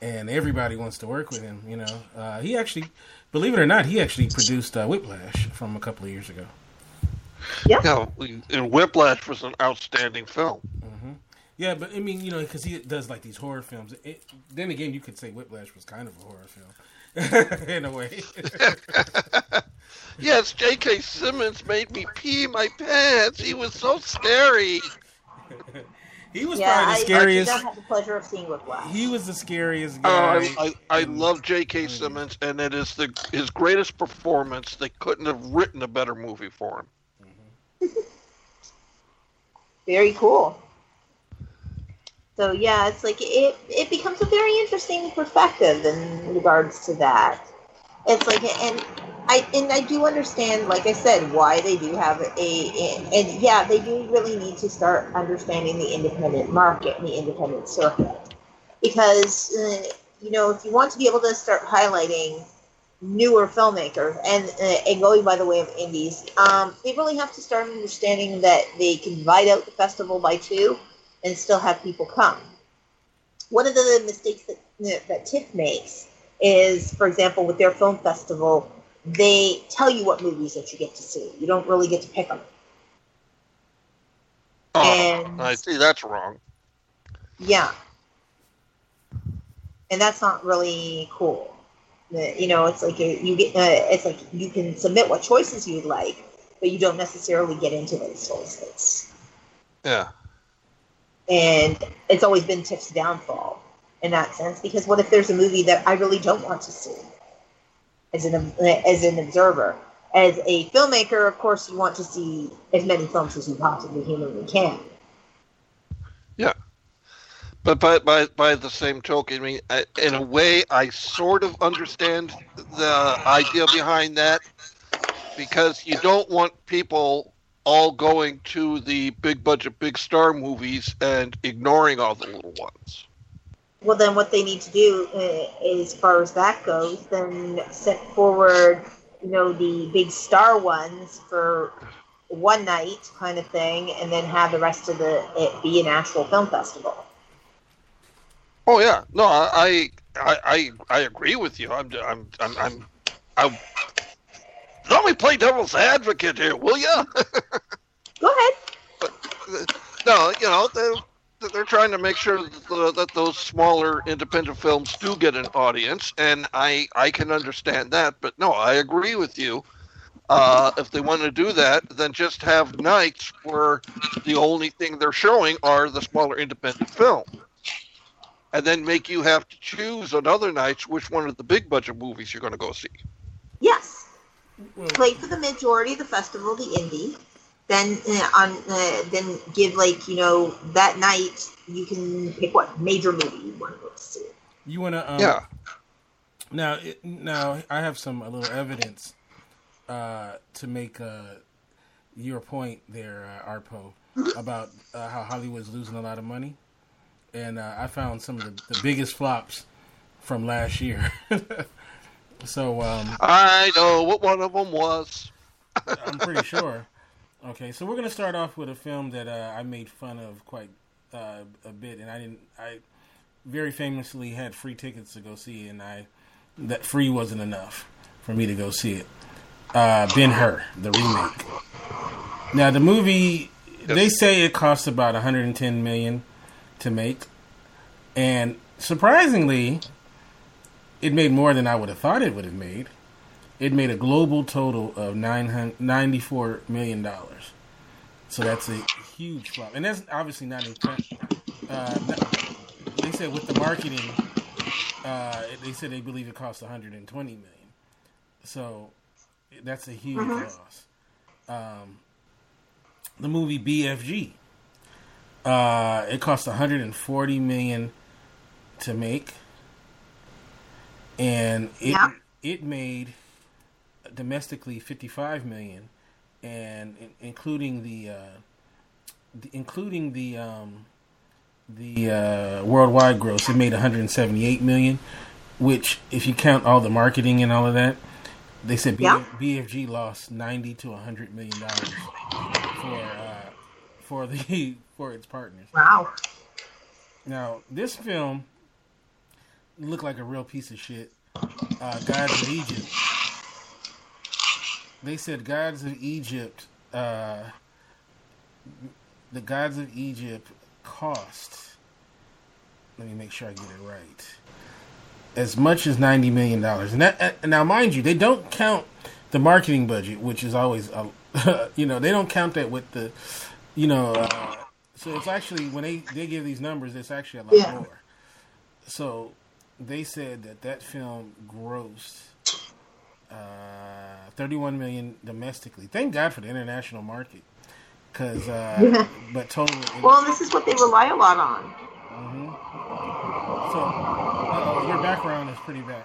and everybody wants to work with him. You know, uh, he actually, believe it or not, he actually produced uh, Whiplash from a couple of years ago. Yeah, and Whiplash was an outstanding film. Mm-hmm. Yeah, but I mean, you know, because he does like these horror films. It, then again, you could say Whiplash was kind of a horror film *laughs* in a way. *laughs* Yes, J.K. Simmons made me pee my pants. He was so scary. *laughs* he was yeah, probably the scariest. I did not have the pleasure of seeing Whiplash. He was the scariest Oh, guy. I, I, I love J.K. Simmons, and it is the his greatest performance. They couldn't have written a better movie for him. *laughs* Very cool. So yeah, it's like it it becomes a very interesting perspective in regards to that. It's like and I and I do understand, like I said, why they do have a and yeah, they do really need to start understanding the independent market and the independent circuit because uh, you know if you want to be able to start highlighting newer filmmaker and uh, and going by the way of indies, um, they really have to start understanding that they can divide out the festival by two and still have people come. One of the mistakes that that TIFF makes is, for example, with their film festival, they tell you what movies that you get to see. You don't really get to pick them. Oh, And- I see that's wrong. Yeah. And that's not really cool. You know, it's like a, you get. Uh, it's like you can submit what choices you'd like, but you don't necessarily get into those choices. Yeah. And it's always been TIFF's downfall in that sense because what if there's a movie that I really don't want to see as an as an observer? As a filmmaker, of course, you want to see as many films as you possibly humanly can. But by, by by the same token, I mean, I, in a way, I sort of understand the idea behind that because you don't want people all going to the big budget, big star movies and ignoring all the little ones. Well, then what they need to do, uh, as far as that goes, then set forward, you know, the big star ones for one night kind of thing, and then have the rest of the it be an actual film festival. Oh yeah, no, I I I, I agree with you. I'm I'm I'm I'm. I'm let me play devil's advocate here, will you? *laughs* Go ahead. no, you know they're, they're trying to make sure that, the, that those smaller independent films do get an audience, and I I can understand that. But no, I agree with you Uh, if they want to do that, then just have nights where the only thing they're showing are the smaller independent films. And then make you have to choose on other nights which one of the big budget movies you're going to go see. Yes. Play for the majority of the festival, the indie. Then uh, on uh, then give like you know that night you can pick what major movie you want to go see. You want to? Um, Yeah. Now, now I have some a little evidence uh, to make uh, your point there, uh, Arpo, about uh, how Hollywood's losing a lot of money, and uh, I found some of the, the biggest flops from last year. *laughs* so um, I know what one of them was. *laughs* I'm pretty sure. Okay, so we're gonna start off with a film that uh, I made fun of quite uh, a bit, and I didn't. I very famously had free tickets to go see, and I that free wasn't enough for me to go see it. Uh, ben Hur, the remake. Now the movie, they say it cost about 110 million to make, and surprisingly, it made more than I would have thought it would have made. It made a global total of 900 94 million dollars. So that's a huge flop, and that's obviously not a. Uh, they said with the marketing, uh, they said they believe it cost 120 million. So that's a huge Mhm. loss. Um, the movie BFG, uh, it cost 140 million to make, and it Yeah. it made domestically 55 million, and including the, uh, the including the um, the uh, worldwide gross, it made 178 million. Which, if you count all the marketing and all of that, they said B- Yeah. BFG lost 90 to 100 million dollars for uh, for the *laughs* for its partners. Wow. Now, this film looked like a real piece of shit. Uh, Gods of Egypt. They said Gods of Egypt. Uh, the Gods of Egypt cost. Let me make sure I get it right. As much as ninety million dollars, and that and now, mind you, they don't count the marketing budget, which is always, uh, *laughs* you know, they don't count that with the, you know, uh, so it's actually when they they give these numbers, it's actually a lot Yeah. more. So they said that that film grossed uh, 31 million domestically. Thank God for the international market, because uh, Yeah. but total. Well, this is what they rely a lot on. Mm-hmm. So uh-oh, your background is pretty bad.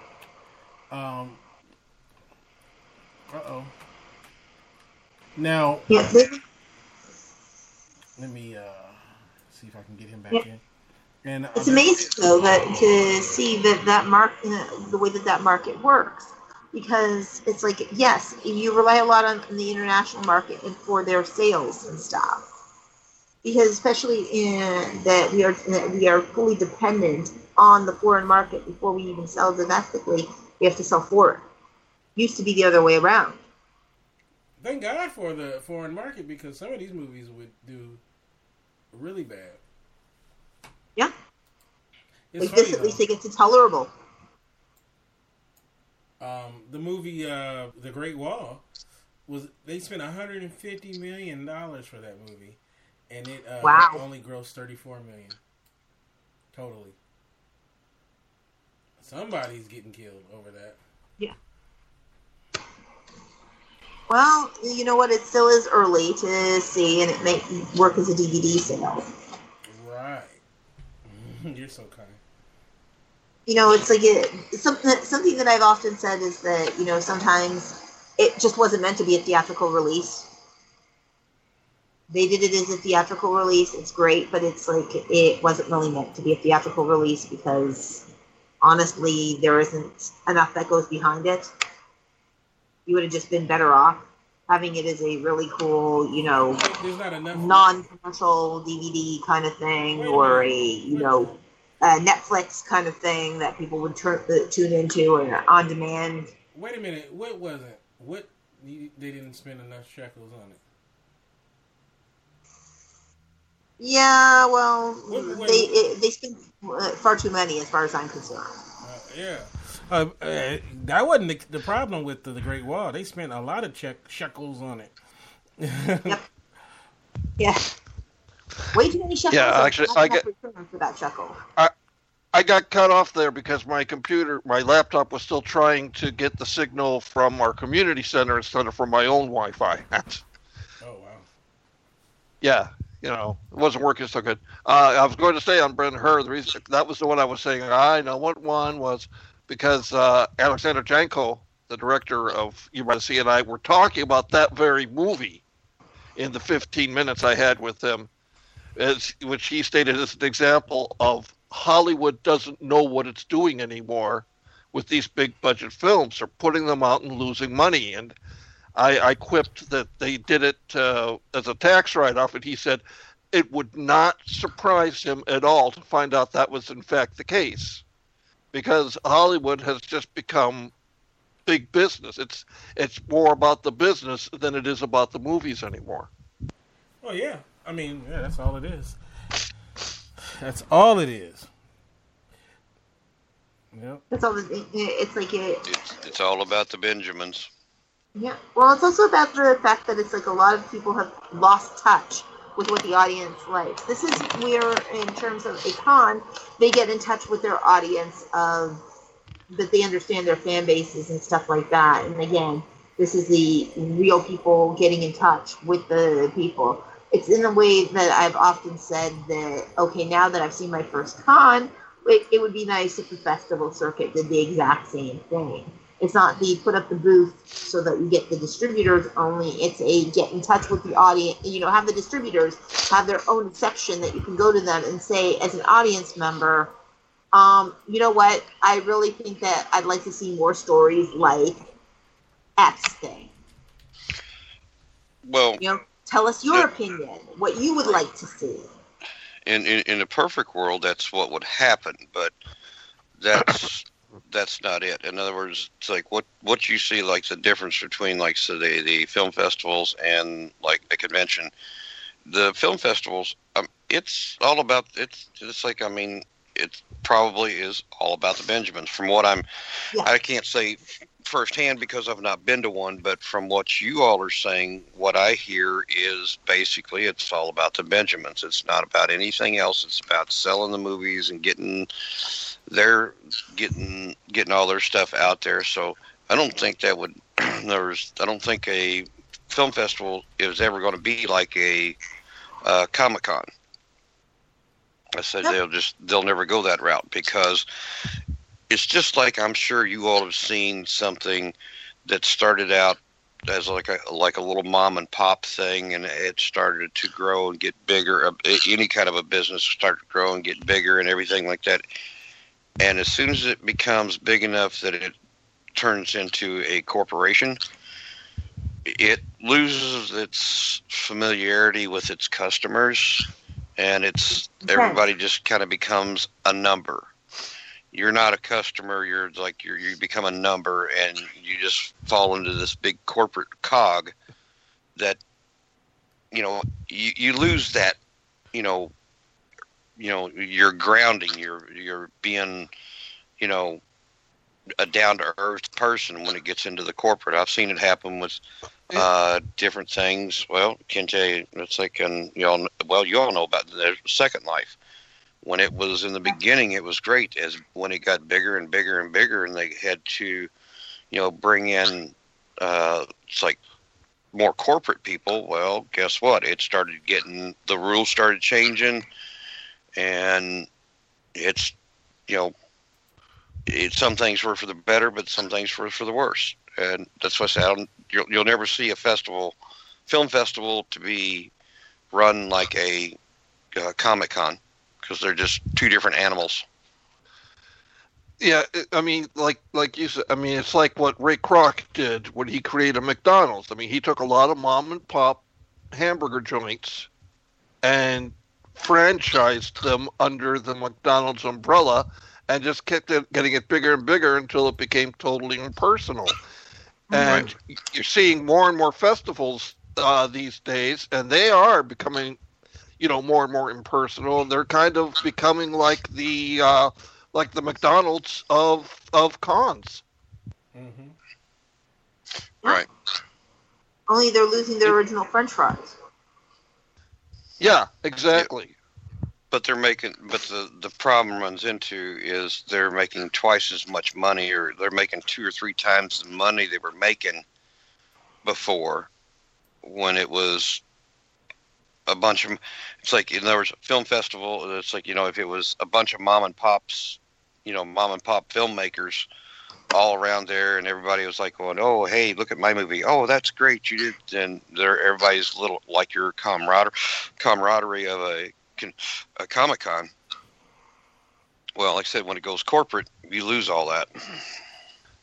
Um. Uh oh. Now, Yeah, let me uh, see if I can get him back Yeah. in. And It's uh, amazing though that to see that that mark uh, the way that that market works because it's like yes you rely a lot on the international market and for their sales and stuff because especially in that we are that we are fully dependent on the foreign market before we even sell domestically we have to sell foreign used to be the other way around Thank God for the foreign market because some of these movies would do really bad. yeah It's like this funny, at least it gets intolerable Um, the movie uh, The Great Wall was they spent 150 million dollars for that movie, and it uh, Wow. only grossed 34 million totally. Somebody's getting killed over that. Yeah. Well, you know what? It still is early to see, and it may work as a DVD sale. Right. *laughs* You're so kind. You know, it's like it, something. Something that I've often said is that you know sometimes it just wasn't meant to be a theatrical release. They did it as a theatrical release. It's great, but it's like it wasn't really meant to be a theatrical release because honestly, there isn't enough that goes behind it. You would have just been better off having it as a really cool, you know, There's not enough. non-commercial DVD kind of thing, or a you know, a Netflix kind of thing that people would turn uh, tune into or on demand. Wait a minute. What was it? What they didn't spend enough shekels on it? Yeah, well, Wait, wait, they it, they spend uh, far too many, as far as I'm concerned. Uh, yeah. Uh, uh, that wasn't the, the problem with the, the Great Wall. They spent a lot of check, shekels on it. *laughs* yep. Yeah. Way too many shekels. Yeah, actually, I get for that shekel. I, I got cut off there because my computer, my laptop was still trying to get the signal from our community center instead of from my own Wi-Fi. *laughs* oh wow. Yeah, you know, it wasn't working so good. Uh, I was going to say on Ben Hur, the reason that was the one I was saying. I know what one was because uh, Alexander Janko, the director of Year by the Sea, and I were talking about that very movie in the 15 minutes I had with him, as, which he stated as an example of Hollywood doesn't know what it's doing anymore with these big budget films. They're putting them out and losing money. And I, I quipped that they did it uh, as a tax write off, and he said it would not surprise him at all to find out that was in fact the case because Hollywood has just become big business. It's it's more about the business than it is about the movies anymore. Well, yeah, I mean, yeah, that's all it is. That's all it is. Yep. It's all. It, it's like it. It's it's all about the Benjamins. Yeah. Well, it's also about the fact that it's like a lot of people have lost touch with what the audience likes. This is where, in terms of a con, they get in touch with their audience of that they understand their fan bases and stuff like that. And again, this is the real people getting in touch with the people. It's in a way that I've often said that okay, now that I've seen my first con, it, it would be nice if the festival circuit did the exact same thing. It's not the put up the booth so that you get the distributors only. It's a get in touch with the audience. You know, have the distributors have their own section that you can go to them and say, as an audience member, um, you know what? I really think that I'd like to see more stories like X thing. Well, you know, tell us your opinion, what you would like to see. In, in in a perfect world, that's what would happen, but that's that's not it. In other words, it's like what what you see like the difference between like so the the film festivals and like a convention. The film festivals, um, it's all about it's it's like I mean it probably is all about the Benjamins. From what I'm, yeah. I can't say firsthand because I've not been to one, but from what you all are saying, what I hear is basically it's all about the Benjamins. It's not about anything else. It's about selling the movies and getting their getting getting all their stuff out there. So I don't think that would *clears throat* there's I don't think a film festival is ever going to be like a uh, Comic Con. I said they'll just they'll never go that route because it's just like I'm sure you all have seen something that started out as like a like a little mom and pop thing, and it started to grow and get bigger. Uh, any kind of a business start to grow and get bigger and everything like that. And as soon as it becomes big enough that it turns into a corporation, it loses its familiarity with its customers, and it's everybody just kind of becomes a number you're not a customer you're like you're, you become a number and you just fall into this big corporate cog that you know you, you lose that you know you know you're grounding you're you're being you know a down to earth person when it gets into the corporate. I've seen it happen with uh, different things. Well kente it's like and you all well you all know about the second life when it was in the beginning, it was great. As when it got bigger and bigger and bigger, and they had to, you know, bring in, uh, it's like more corporate people. Well, guess what? It started getting the rules started changing, and it's, you know, it, some things were for the better, but some things were for the worse. And that's why I say you'll, you'll never see a festival, film festival, to be run like a uh, Comic Con because they're just two different animals. Yeah, I mean, like like you said, I mean, it's like what Ray Kroc did when he created McDonald's. I mean, he took a lot of mom and pop hamburger joints and franchised them under the McDonald's umbrella and just kept it, getting it bigger and bigger until it became totally impersonal. *laughs* And right. you're seeing more and more festivals uh, these days, and they are becoming you know more and more impersonal and they're kind of becoming like the uh, like the McDonald's of of cons. Right. Only they're losing their original French fries. Yeah, exactly. But they're making, but the the problem runs into is they're making twice as much money, or they're making two or three times the money they were making before, when it was a bunch of. It's like in other words, film festival. It's like you know, if it was a bunch of mom and pops, you know, mom and pop filmmakers all around there, and everybody was like going, "Oh, hey, look at my movie! Oh, that's great, you did!" And there, everybody's little like your camaraderie, camaraderie of a a Comic Con. Well, like I said, when it goes corporate, you lose all that.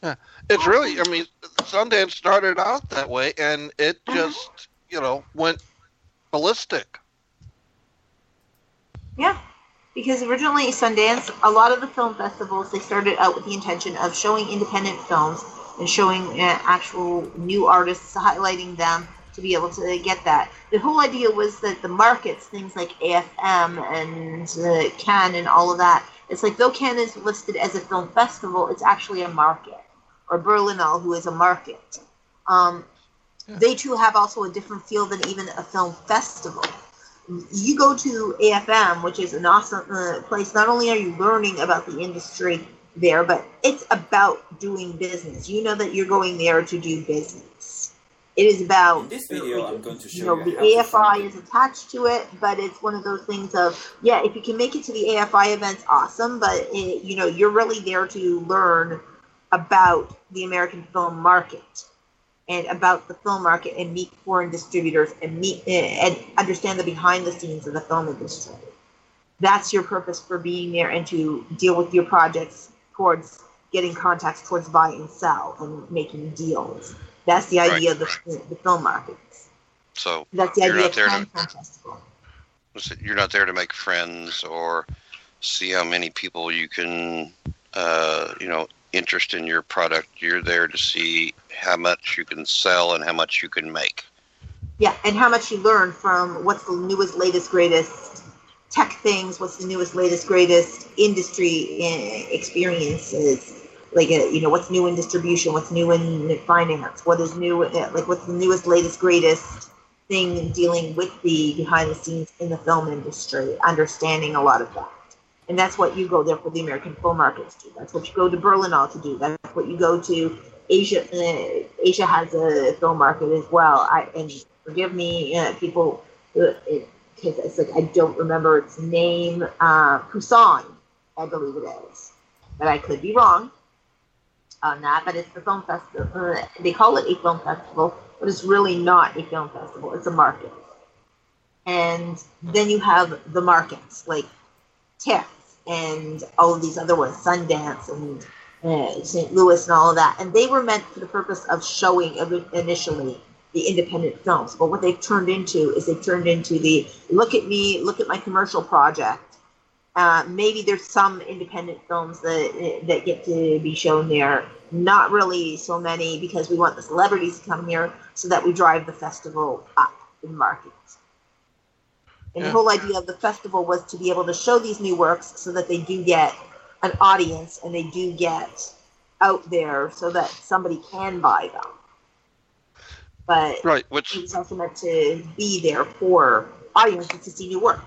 Yeah. It's really, I mean, Sundance started out that way, and it just, you know, went ballistic. Yeah, because originally Sundance, a lot of the film festivals, they started out with the intention of showing independent films and showing uh, actual new artists, highlighting them to be able to get that. The whole idea was that the markets, things like AFM and uh, Cannes and all of that, it's like though Cannes is listed as a film festival, it's actually a market, or Berlinale, who is a market. Um, They too have also a different feel than even a film festival. You go to AFM, which is an awesome uh, place. Not only are you learning about the industry there, but it's about doing business. You know that you're going there to do business. It is about In this video, I'm going to you know, you the how to find AFI is attached to it, but it's one of those things of yeah, if you can make it to the AFI events, awesome. But it, you know, you're really there to learn about the American film market and about the film market and meet foreign distributors and meet and understand the behind the scenes of the film industry. That's your purpose for being there and to deal with your projects towards getting contacts towards buy and sell and making deals. That's the Right, idea of the, the film market. So That's the you're idea not of there Cannes to Film Festival. you're not there to make friends or see how many people you can, uh, you know, interest in your product. You're there to see how much you can sell and how much you can make. Yeah, and how much you learn from what's the newest, latest, greatest tech things, what's the newest, latest, greatest industry uh, experiences. Like, uh, you know, what's new in distribution, what's new in finance, what is new, uh, like, what's the newest, latest, greatest thing dealing with the behind the scenes in the film industry, understanding a lot of that. And that's what you go there for the American film market to. That's what you go to Berlinale to do. That's what you go to Asia. Uh, Asia has a film market as well. I and forgive me, uh, people, uh, it, it's like I don't remember its name. Uh, Busan, I believe it is, but I could be wrong on that. But it's the film festival. Uh, they call it a film festival, but it's really not a film festival. It's a market. And then you have the markets like TIFF and all of these other ones, Sundance and uh, St. Louis and all of that. And they were meant for the purpose of showing initially the independent films. But what they've turned into is they've turned into the look at me, look at my commercial project. Uh, maybe there's some independent films that that get to be shown there. Not really so many because we want the celebrities to come here so that we drive the festival up in markets. And the whole idea of the festival was to be able to show these new works so that they do get an audience and they do get out there so that somebody can buy them. But Right, which it was also meant to be there for audiences to see new work.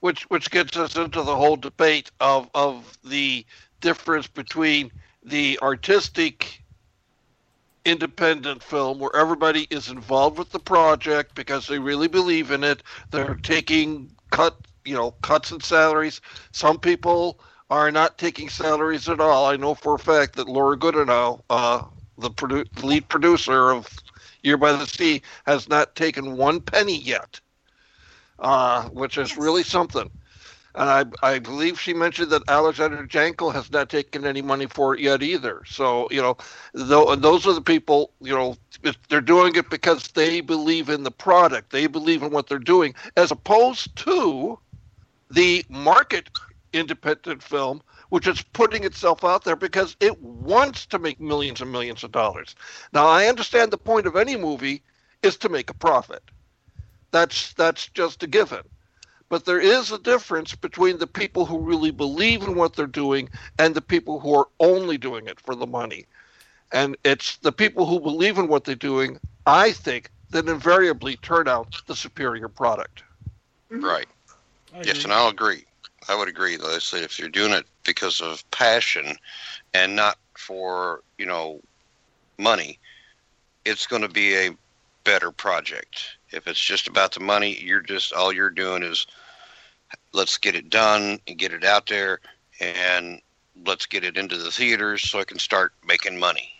which which gets us into the whole debate of of the difference between the artistic independent film where everybody is involved with the project because they really believe in it. They're taking cut you know cuts in salaries. Some people are not taking salaries at all. I know for a fact that laura goodenow uh, the produ- lead producer of year by the sea has not taken one penny yet uh, which is really something. And I, I believe she mentioned that Alexander Janko has not taken any money for it yet either. So you know, though, those are the people. You know, they're doing it because they believe in the product, they believe in what they're doing, as opposed to the market independent film, which is putting itself out there because it wants to make millions and millions of dollars. Now, I understand the point of any movie is to make a profit. That's that's just a given. But there is a difference between the people who really believe in what they're doing and the people who are only doing it for the money. And it's the people who believe in what they're doing, I think, that invariably turn out the superior product. Mm-hmm. Right. Yes, and I'll agree. I would agree. Though, say if you're doing it because of passion and not for you know money, it's going to be a better project. If it's just about the money, you're just all you're doing is let's get it done and get it out there and let's get it into the theaters so I can start making money.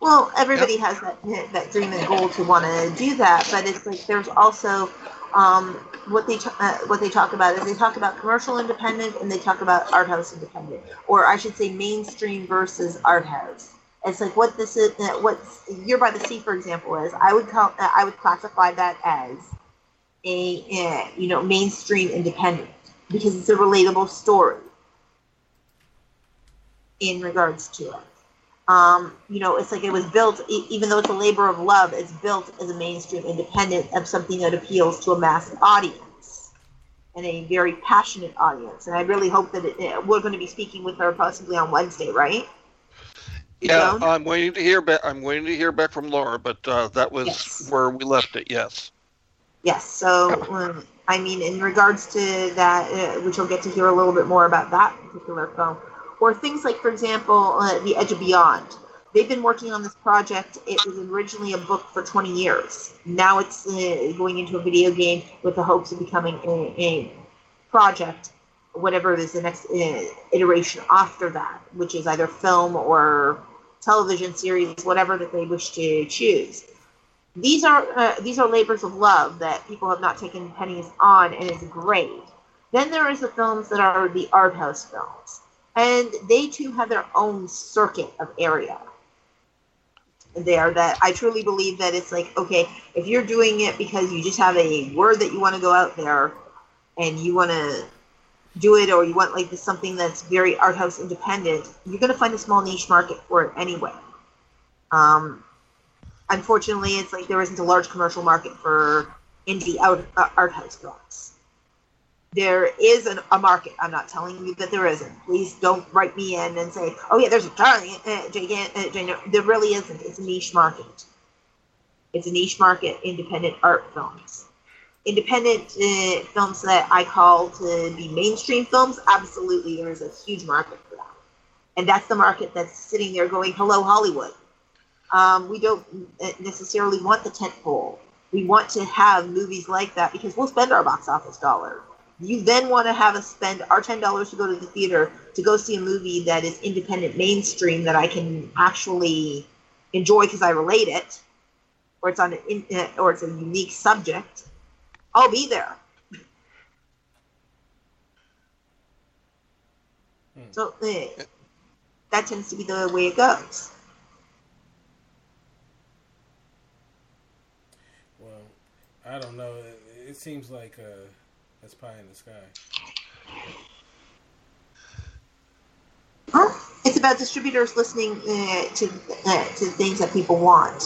Well, everybody has that that dream and goal to want to do that, but it's like there's also um, what they uh, what they talk about is they talk about commercial independent and they talk about art house independent, or I should say mainstream versus art house. It's like what this is, what Year by the Sea, for example, is. I would call I would classify that as a uh, you know mainstream independent because it's a relatable story in regards to it. Um, you know, it's like it was built, even though it's a labor of love, it's built as a mainstream independent of something that appeals to a mass audience and a very passionate audience. And I really hope that it, we're going to be speaking with her possibly on Wednesday, right? Yeah, I'm waiting to hear back. I'm waiting to hear back from Laura, but uh, that was yes. where we left it. Yes. Yes. So, um, I mean, in regards to that, uh, which you'll get to hear a little bit more about that particular film or things like, for example, uh, The Edge of Beyond. They've been working on this project. It was originally a book for 20 years. Now it's uh, going into a video game with the hopes of becoming a, a project, whatever is the next uh, iteration after that, which is either film or television series, whatever that they wish to choose. These are uh, these are labors of love that people have not taken pennies on, and is great. Then there is the films that are the art house films and they too have their own circuit of area there that I truly believe that it's like, okay, if you're doing it because you just have a word that you want to go out there and you want to do it or you want like this, something that's very art house independent, you're going to find a small niche market for it anyway. Um, unfortunately, it's like there isn't a large commercial market for indie art, uh, art house films there is an, a market. I'm not telling you that there isn't. Please don't write me in and say, "Oh yeah, there's a giant, uh, giant, uh, giant." There really isn't. It's a niche market. It's a niche market. Independent art films, independent uh, films that I call to be mainstream films. Absolutely, there is a huge market for that, and that's the market that's sitting there going, "Hello, Hollywood." Um, we don't uh, necessarily want the tent pole. We want to have movies like that because we'll spend our box office dollar you then want to have us spend our ten dollars to go to the theater to go see a movie that is independent mainstream that I can actually enjoy because I relate it, or it's on an uh, or it's a unique subject. I'll be there. Hmm. So uh, that tends to be the way it goes. Well, I don't know. It, it seems like. Uh that's pie in the sky. It's about distributors listening uh, to uh, to things that people want.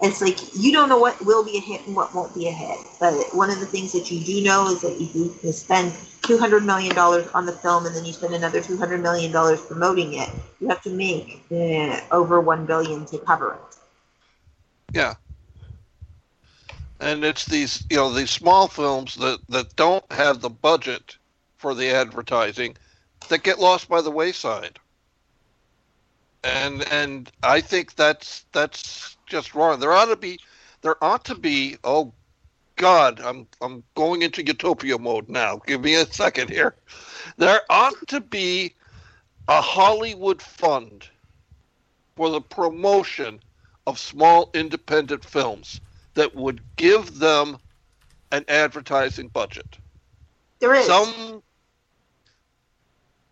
It's like you don't know what will be a hit and what won't be a hit. But one of the things that you do know is that if you spend two hundred million dollars on the film and then you spend another two hundred million dollars promoting it, you have to make uh, over one billion to cover it. Yeah, and it's these you know these small films that that don't have the budget for the advertising that get lost by the wayside. And and i think that's that's just wrong. There ought to be there ought to be oh god i'm i'm going into utopia mode now. Give me a second here. There ought to be a hollywood fund for the promotion of small independent films that would give them an advertising budget. There is. Some.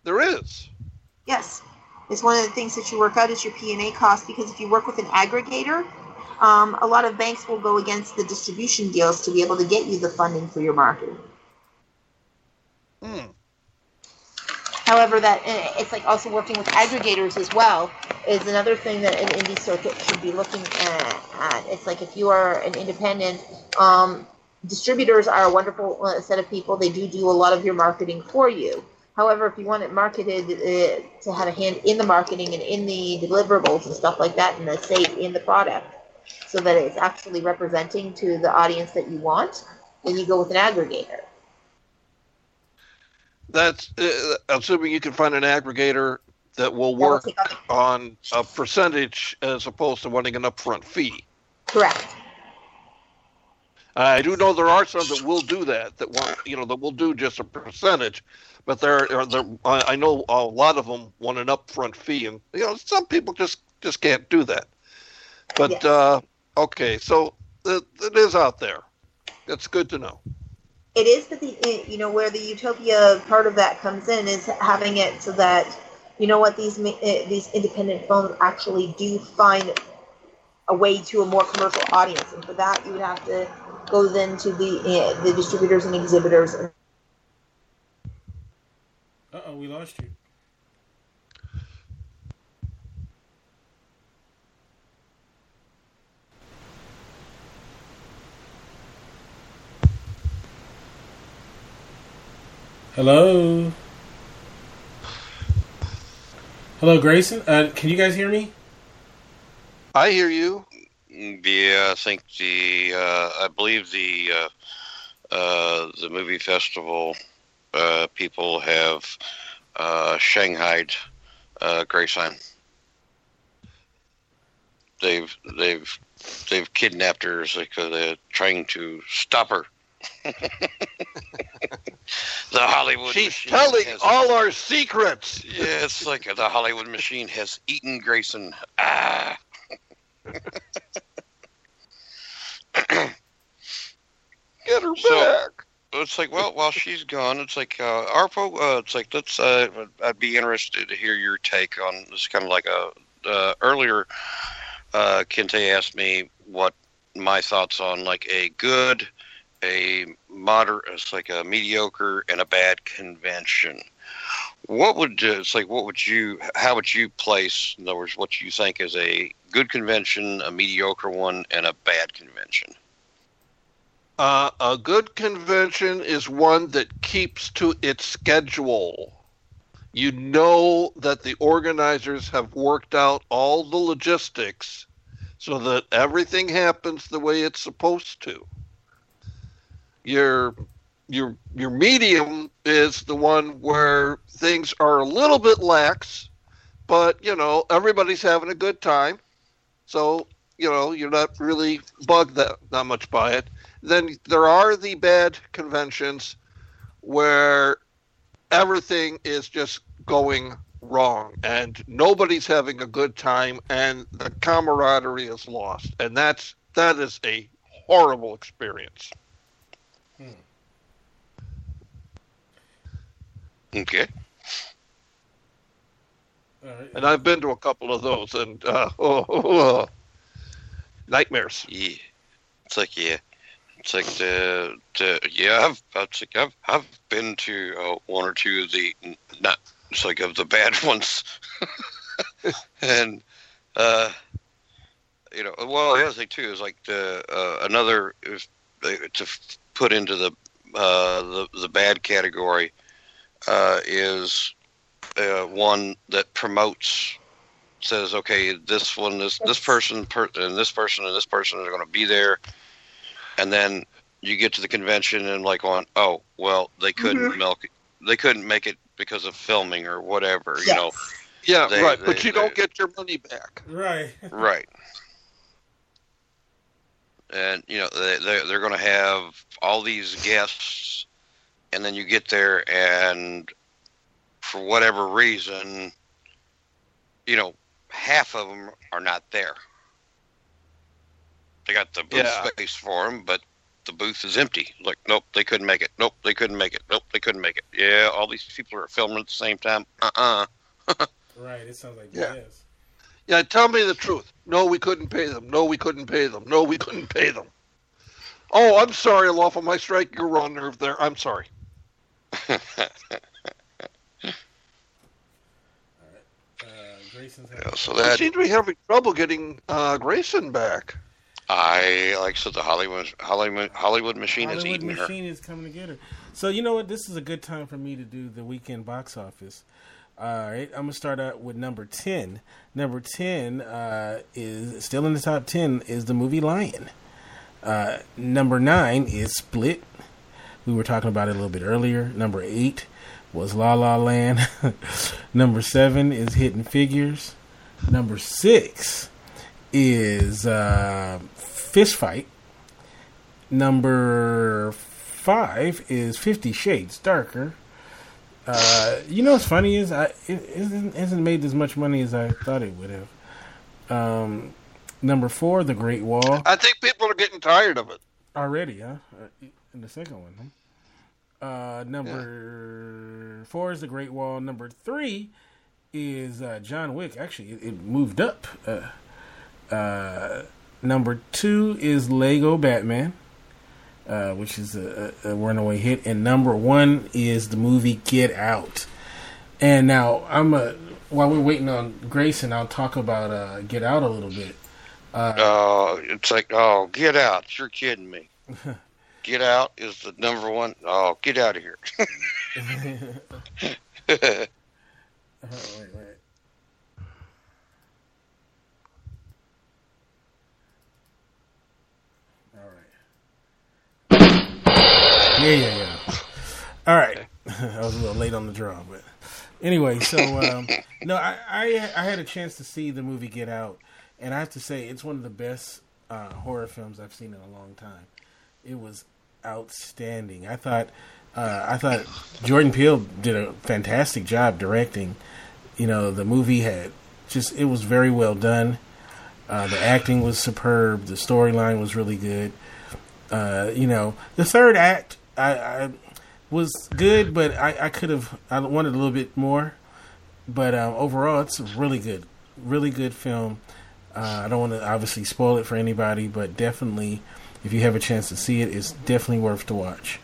There is. Yes. It's one of the things that you work out is your P&A cost because if you work with an aggregator, um, a lot of banks will go against the distribution deals to be able to get you the funding for your marketing. Hmm. However, that it's like also working with aggregators as well is another thing that an indie circuit should be looking at. It's like if you are an independent, um, distributors are a wonderful uh, set of people. They do do a lot of your marketing for you. However, if you want it marketed uh, to have a hand in the marketing and in the deliverables and stuff like that, and the say in the product, so that it's actually representing to the audience that you want, then you go with an aggregator. That's uh, assuming you can find an aggregator that will work on a percentage as opposed to wanting an upfront fee. Correct. I do know there are some that will do that. That want you know that will do just a percentage, but there are there. I know a lot of them want an upfront fee, and you know some people just just can't do that. But yes. uh, okay, so it, it is out there. That's good to know. It is, but the you know where the utopia part of that comes in is having it so that you know what these eh, these independent films actually do find a way to a more commercial audience, and for that you would have to go then to the uh, the distributors and exhibitors. Uh oh, we lost you. Hello. Hello, Grayson. Uh, can you guys hear me? I hear you. Yeah, I think the uh, I believe the uh, uh, the movie festival uh, people have uh, shanghaied uh, Grayson. They've they've they've kidnapped her. Uh, they're trying to stop her. *laughs* the Hollywood. She's telling has, all our secrets. Yeah, it's like the Hollywood machine has eaten Grayson. Ah. *laughs* Get her so, back. It's like, well, while she's gone, it's like, uh, Arpo, uh, it's like, let's, uh, I'd be interested to hear your take on this. Kind of like a, uh, earlier, uh, Kente asked me what my thoughts on like a good a moderate, it's like a mediocre and a bad convention. What would uh, it's like? What would you? How would you place? In other words, what you think is a good convention, a mediocre one, and a bad convention? Uh, a good convention is one that keeps to its schedule. You know that the organizers have worked out all the logistics so that everything happens the way it's supposed to your your your medium is the one where things are a little bit lax, but you know everybody's having a good time, so you know you're not really bugged that not much by it. Then there are the bad conventions where everything is just going wrong and nobody's having a good time and the camaraderie is lost. And that's that is a horrible experience Hmm. Okay. Right. And I've been to a couple of those, and uh, oh, *laughs* oh, oh, nightmares. Yeah, it's like yeah, it's like the the yeah. I've it's like I've I've been to uh, one or two of the not it's like of the bad *laughs* ones, and uh, you know, well, the other thing too is like the uh, another it's to put into the uh, the the bad category uh, is uh, one that promotes says okay this one this this person per, and this person and this person are going to be there. And then you get to the convention and like on oh well they couldn't mm-hmm. milk they couldn't make it because of filming or whatever yes. you know. Yeah they, right they, but you they, don't get your money back. Right. *laughs* *laughs* Right and you know they, they they're going to have all these guests, and then you get there and for whatever reason, you know, half of them are not there. They got the booth yeah. space for them, but the booth is empty. Like, nope, they couldn't make it. Nope, they couldn't make it. Nope, they couldn't make it. Yeah, all these people are filming at the same time. Uh uh-uh. uh *laughs* right, it sounds like yeah. yes. Yeah, tell me the truth. No, we couldn't pay them. No, we couldn't pay them. No, we couldn't pay them. Oh, I'm sorry, Lawful. My strike your raw nerve there. I'm sorry. *laughs* Uh, yeah, so that... I seem to be having trouble getting uh, Grayson back. I like I said the Hollywood Hollywood Hollywood machine Hollywood is eating machine her. is coming to get her. So you know what? This is a good time for me to do the weekend box office. All right, I'm gonna start out with number ten. Number ten uh, is still in the top ten is the movie Lion. Uh, number nine is Split. We were talking about it a little bit earlier. Number eight was La La Land. *laughs* number seven is Hidden Figures. Number six is uh, Fist Fight. Number five is Fifty Shades Darker. Uh, you know what's funny is I it isn't hasn't made as much money as I thought it would have. Um, number four, The Great Wall. I think people are getting tired of it. Already, huh? Uh, in the second one, huh? Uh, number four is The Great Wall. Number three is uh, John Wick. Actually, it, it moved up. Uh, uh, number two is Lego Batman, uh, which is a, a, runaway hit, and number one is the movie Get Out. And now I'm a while we're waiting on Grayson, I'll talk about uh, Get Out a little bit. Uh, Oh, it's like oh, get out! You're kidding me. *laughs* Get out is the number one. Oh, get out of here. Oh, *laughs* *laughs* wait, wait. All right. Yeah, yeah, yeah. *laughs* All right. *laughs* I was a little late on the draw, but anyway. So um, *laughs* no, I, I I had a chance to see the movie Get Out, and I have to say it's one of the best uh, horror films I've seen in a long time. It was outstanding. I thought uh, I thought Jordan Peele did a fantastic job directing. You know, the movie had just it was very well done. Uh, the acting was superb. The storyline was really good. Uh, you know, the third act I, I was good, but I, I could have I wanted a little bit more. But um, overall, it's really good, really good film. Uh, I don't want to obviously spoil it for anybody, but definitely, if you have a chance to see it, it's definitely worth to watch.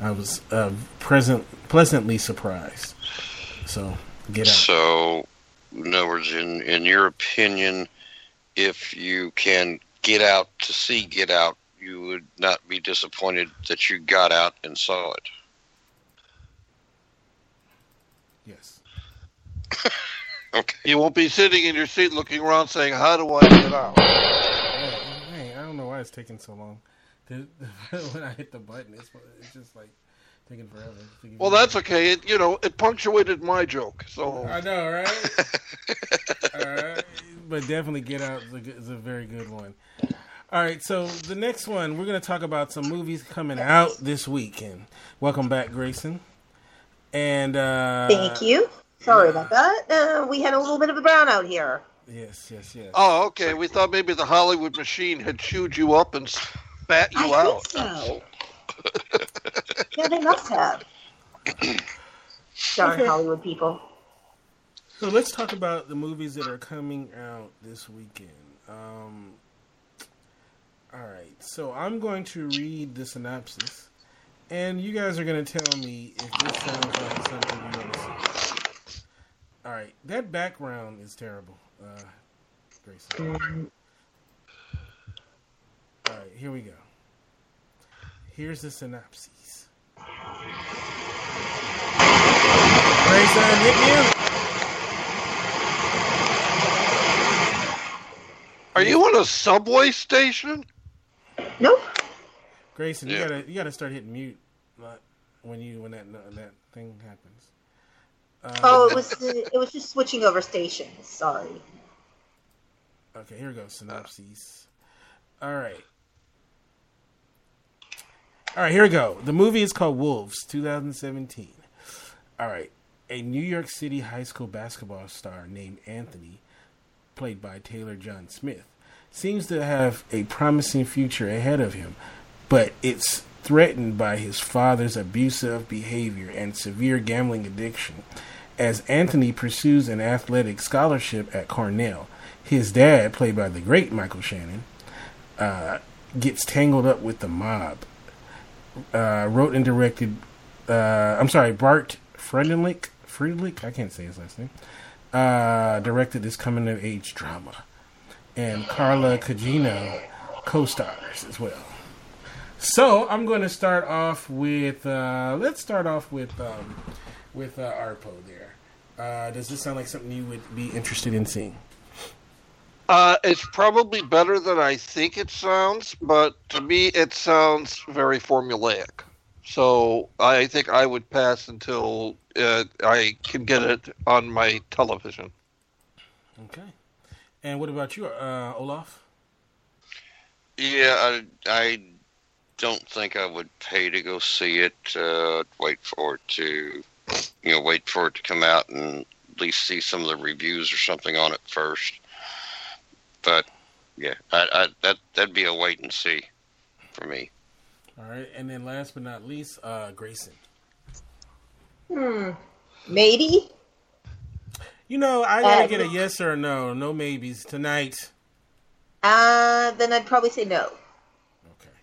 I was uh, present, pleasantly surprised. So get out. So, in other words, in in your opinion, if you can get out to see Get Out, you would not be disappointed that you got out and saw it. Yes. *laughs* okay. You won't be sitting in your seat looking around saying, "How do I get out?" Hey, I don't know why it's taking so long. *laughs* When I hit the button, it's, it's just like taking forever. Taking Well, that's okay. It, you know, it punctuated my joke. So I know, right? *laughs* Alright, but definitely Get Out is a, is a very good one. All right, so the next one we're going to talk about some movies coming out this weekend. Welcome back, Grayson. And uh, Thank you. Sorry about that. Uh, we had a little bit of a brownout here. Yes, yes, yes. Oh, okay. We thought maybe the Hollywood machine had chewed you up and spat you I out. think so. yeah, they must have. Darn Okay. Hollywood people. So let's talk about the movies that are coming out this weekend. Um, all right, so I'm going to read the synopsis, and you guys are going to tell me if this sounds like something you want to see. All right, that background is terrible, uh. All right, here we go. Here's the synopsis. Grayson, hit mute. Are you in a subway station? Nope. Grayson, you gotta you gotta start hitting mute when you when that when that thing happens. Um, Oh, it was it was just switching over stations. Sorry. Okay, here we go. Synopses. All right. All right, here we go. The movie is called Wolves, 2017. All right. A New York City high school basketball star named Anthony, played by Taylor John Smith, seems to have a promising future ahead of him, but it's threatened by his father's abusive behavior and severe gambling addiction. As Anthony pursues an athletic scholarship at Cornell, his dad, played by the great Michael Shannon, uh, gets tangled up with the mob. Uh, wrote and directed, uh, I'm sorry, Bart Friedlich, Friedlich, I can't say his last name, uh, directed this coming of age drama. And Carla Gugino co-stars as well. So I'm going to start off with. Uh, let's start off with um, with uh, Arpo. There. Uh, does this sound like something you would be interested in seeing? Uh, it's probably better than I think it sounds, but to me, it sounds very formulaic. So I think I would pass until uh, I can get it on my television. Okay. And what about you, uh, Olaf? Yeah, I, I don't think I would pay to go see it. Uh, wait for it to, you know, wait for it to come out and at least see some of the reviews or something on it first. But yeah, I, I, that that'd be a wait and see for me. All right, and then last but not least, uh, Grayson. Hmm. Maybe. You know, I gotta get a yes or a no. No maybes tonight. Uh, then I'd probably say no. Okay.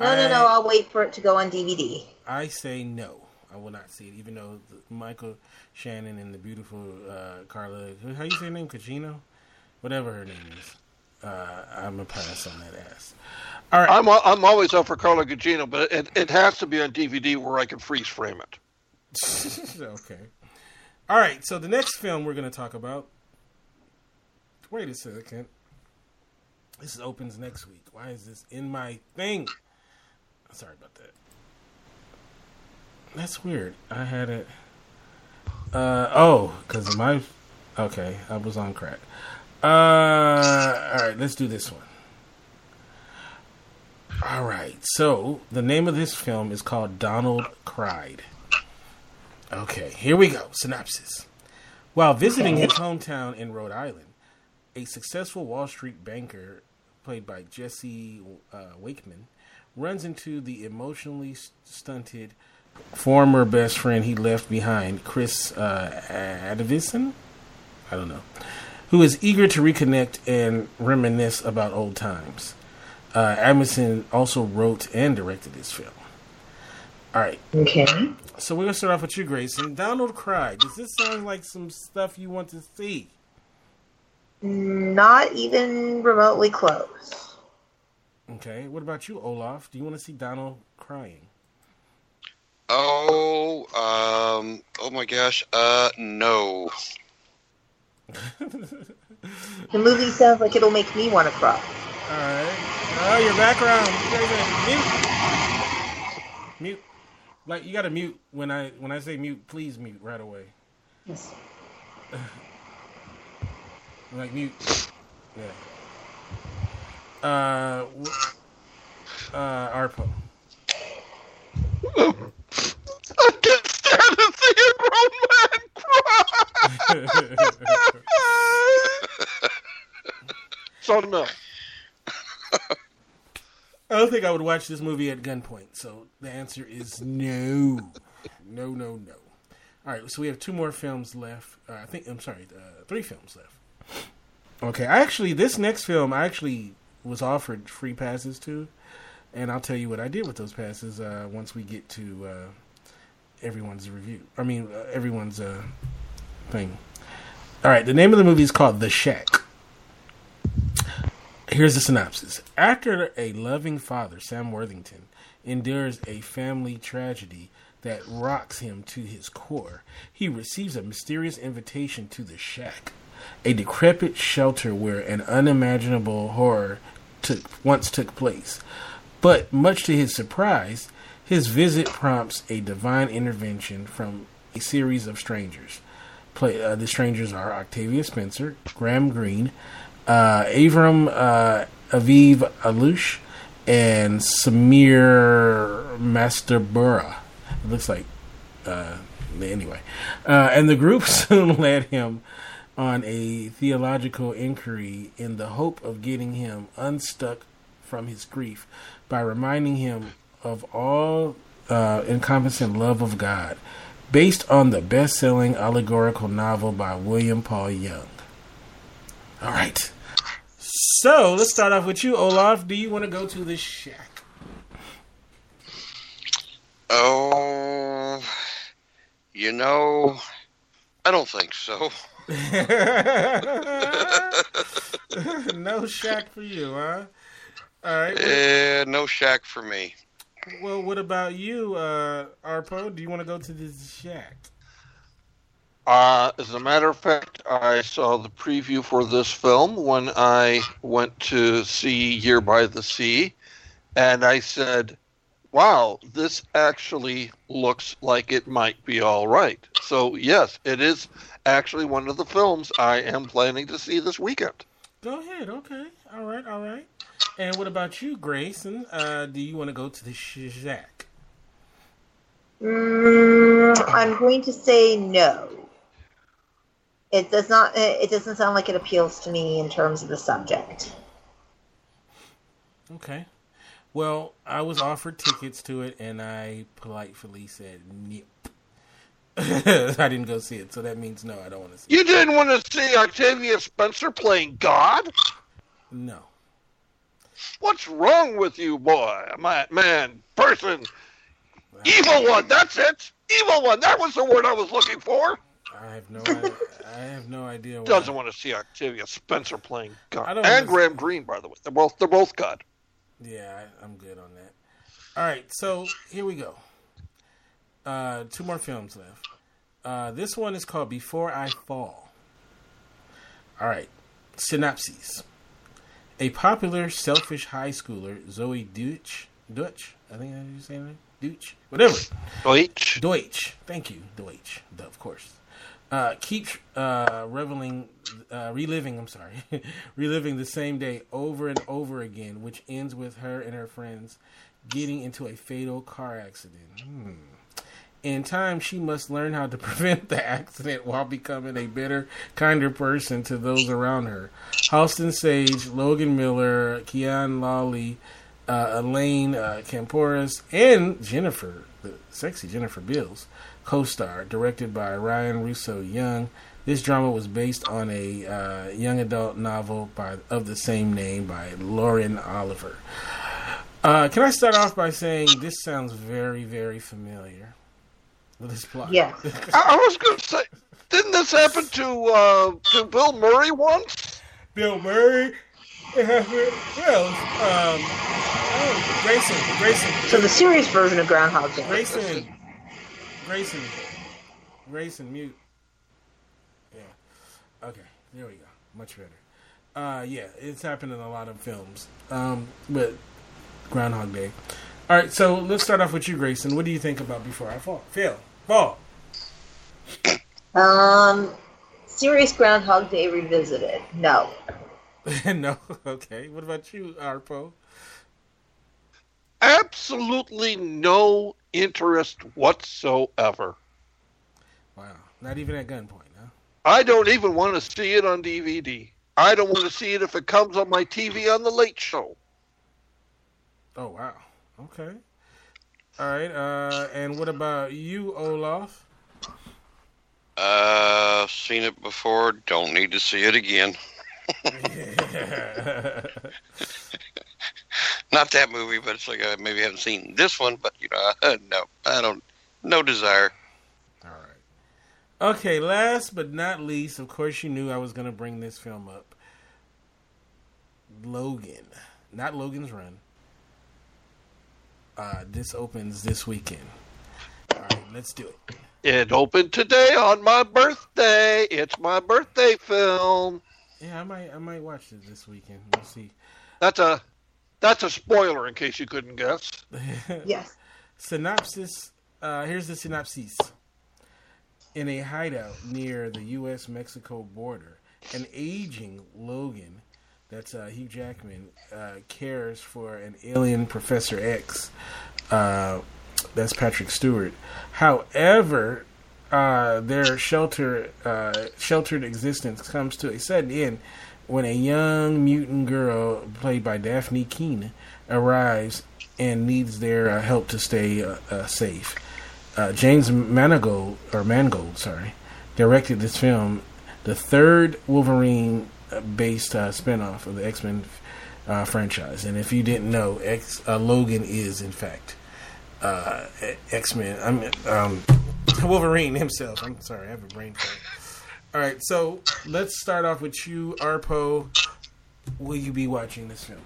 No, I, no, no. I'll wait for it to go on DVD. I say no. I will not see it, even though the, Michael Shannon and the beautiful uh, Carla, how you say her name, Cagino, whatever her name is. Uh, I'm a pass on that ass. All right. I'm I'm always up for Carla Gugino, but it, it has to be on DVD where I can freeze frame it. *laughs* okay. All right. So the next film we're going to talk about. Wait a second. This opens next week. Why is this in my thing? Sorry about that. That's weird. I had it. Uh oh, because my. Okay, I was on crack. Uh, all right, let's do this one. All right, so the name of this film is called Donald Cried. Okay, here we go. Synopsis. While visiting his hometown in Rhode Island, a successful Wall Street banker, played by Jesse uh, Wakeman, runs into the emotionally stunted former best friend he left behind, Chris uh, Adavison. I don't know, who is eager to reconnect and reminisce about old times. Uh, Adamson also wrote and directed this film. All right. Okay. So we're gonna start off with you, Grayson. Donald cried. Does this sound like some stuff you want to see? Not even remotely close. Okay. What about you, Olaf? Do you want to see Donald crying? Oh, um, oh my gosh, uh, no. *laughs* The movie sounds like it'll make me want to cry. All right. Oh, your background. Mute. Mute. Like you gotta mute when I when I say mute. Please mute right away. Yes. *laughs* like mute. Yeah. Uh. Uh. Arpo. I can't stand to see a grown man cry. *laughs* so no. I don't think I would watch this movie at gunpoint. So the answer is no, no, no, no. All right, so we have two more films left. Uh, I think I'm sorry, uh, three films left. Okay, I actually this next film I actually was offered free passes to, and I'll tell you what I did with those passes uh, once we get to uh, everyone's review. I mean, uh, everyone's uh, thing. All right, the name of the movie is called The Shack. Here's the synopsis. After a loving father, Sam Worthington, endures a family tragedy that rocks him to his core, he receives a mysterious invitation to the shack, a decrepit shelter where an unimaginable horror took, once took place. But much to his surprise, his visit prompts a divine intervention from a series of strangers. Play, uh, the strangers are Octavia Spencer, Graham Greene, uh, Avram uh, Aviv Alush, and Samir Masterbura. It looks like, uh, anyway. Uh, and the group *laughs* soon led him on a theological inquiry in the hope of getting him unstuck from his grief by reminding him of all uh, encompassing love of God, based on the best selling allegorical novel by William Paul Young. All right. So let's start off with you, Olaf. Do you want to go to the shack? Oh, you know, I don't think so. *laughs* no shack for you, huh? All right. Uh, no shack for me. Well, what about you, uh, Arpo? Do you want to go to the shack? Uh, as a matter of fact, I saw the preview for this film when I went to see Year by the Sea, and I said, wow, this actually looks like it might be all right. So, yes, it is actually one of the films I am planning to see this weekend. Go ahead. Okay. All right. All right. And what about you, Grayson? Uh, do you want to go to the shack? Mm, I'm going to say no. It does not. It doesn't sound like it appeals to me in terms of the subject. Okay. Well, I was offered tickets to it, and I politely said nope. *laughs* I didn't go see it, so that means no. I don't want to see. You didn't want to see Octavia Spencer playing God? No. What's wrong with you, boy? My man, person, evil one. That's it. Evil one. That was the word I was looking for. I have no. I, I have no idea. Why. Doesn't want to see Octavia Spencer playing God, and understand. Graham Greene, by the way. They're both they're both God. Yeah, I, I'm good on that. All right, so here we go. Uh, two more films left. Uh, this one is called Before I Fall. All right, synopsis. A popular, selfish high schooler, Zoe Deutsch, Deutsch, I think I you saying that? Deutsch, whatever. Deutsch. Deutsch. Thank you, Deutsch. Of course. Uh, keeps uh, reveling, uh, reliving. I'm sorry, *laughs* reliving the same day over and over again, which ends with her and her friends getting into a fatal car accident. Hmm. In time, she must learn how to *laughs* prevent the accident while becoming a better, kinder person to those around her. Halston Sage, Logan Miller, Kian Lawley, uh, Elaine uh, Kampouris, and Jennifer, the sexy Jennifer Beals, co-star, directed by Ryan Russo Young. This drama was based on a uh, young adult novel by of the same name by Lauren Oliver. Uh, can I start off by saying this sounds very, very familiar with this plot? Yeah. I, I was going to say, didn't this happen to uh, to Bill Murray once? Bill Murray. It happened. Well, um, oh, Grayson, Grayson. So the serious version of Groundhog Day. Grayson, Grayson, Grayson, mute. Yeah. Okay, there we go. Much better. Uh, yeah, it's happened in a lot of films. Um, but Groundhog Day. All right, so let's start off with you, Grayson. What do you think about Before I Fall? Phil, fall. Um, serious Groundhog Day revisited. No. *laughs* no. Okay. What about you, Arpo? Absolutely no interest whatsoever. Wow. Not even at gunpoint, huh? I don't even want to see it on DVD. I don't want to see it if it comes on my TV on the Late Show. Oh wow. Okay. All right. Uh, and what about you, Olaf? Uh, seen it before. Don't need to see it again. *laughs* *laughs* *laughs* Not that movie, but it's like I maybe haven't seen this one. But you know, *laughs* no, I don't. No desire. All right. Okay, last but not least, of course, you knew I was going to bring this film up. Logan, not Logan's Run. Uh, this opens this weekend. All right, let's do it. It opened today on my birthday. It's my birthday film. Yeah, I might, I might watch it this weekend. We'll see. That's a, that's a spoiler in case you couldn't guess. *laughs* yes. Synopsis. Uh, here's the synopsis. In a hideout near the U.S. Mexico border, an aging Logan, that's uh, Hugh Jackman, uh, cares for an alien Professor X. Uh, that's Patrick Stewart. However, uh, their shelter uh, sheltered existence comes to a sudden end when a young mutant girl, played by Dafne Keen, arrives and needs their uh, help to stay safe uh, James Mangold or Mangold, sorry, directed this film, the third Wolverine-based uh, spinoff of the X-Men uh, franchise. And if you didn't know, X uh, Logan is in fact uh, X-Men. I mean, um, *laughs* Wolverine himself. I'm sorry, I have a brain fart. All right, so let's start off with you, Arpo. Will you be watching this film?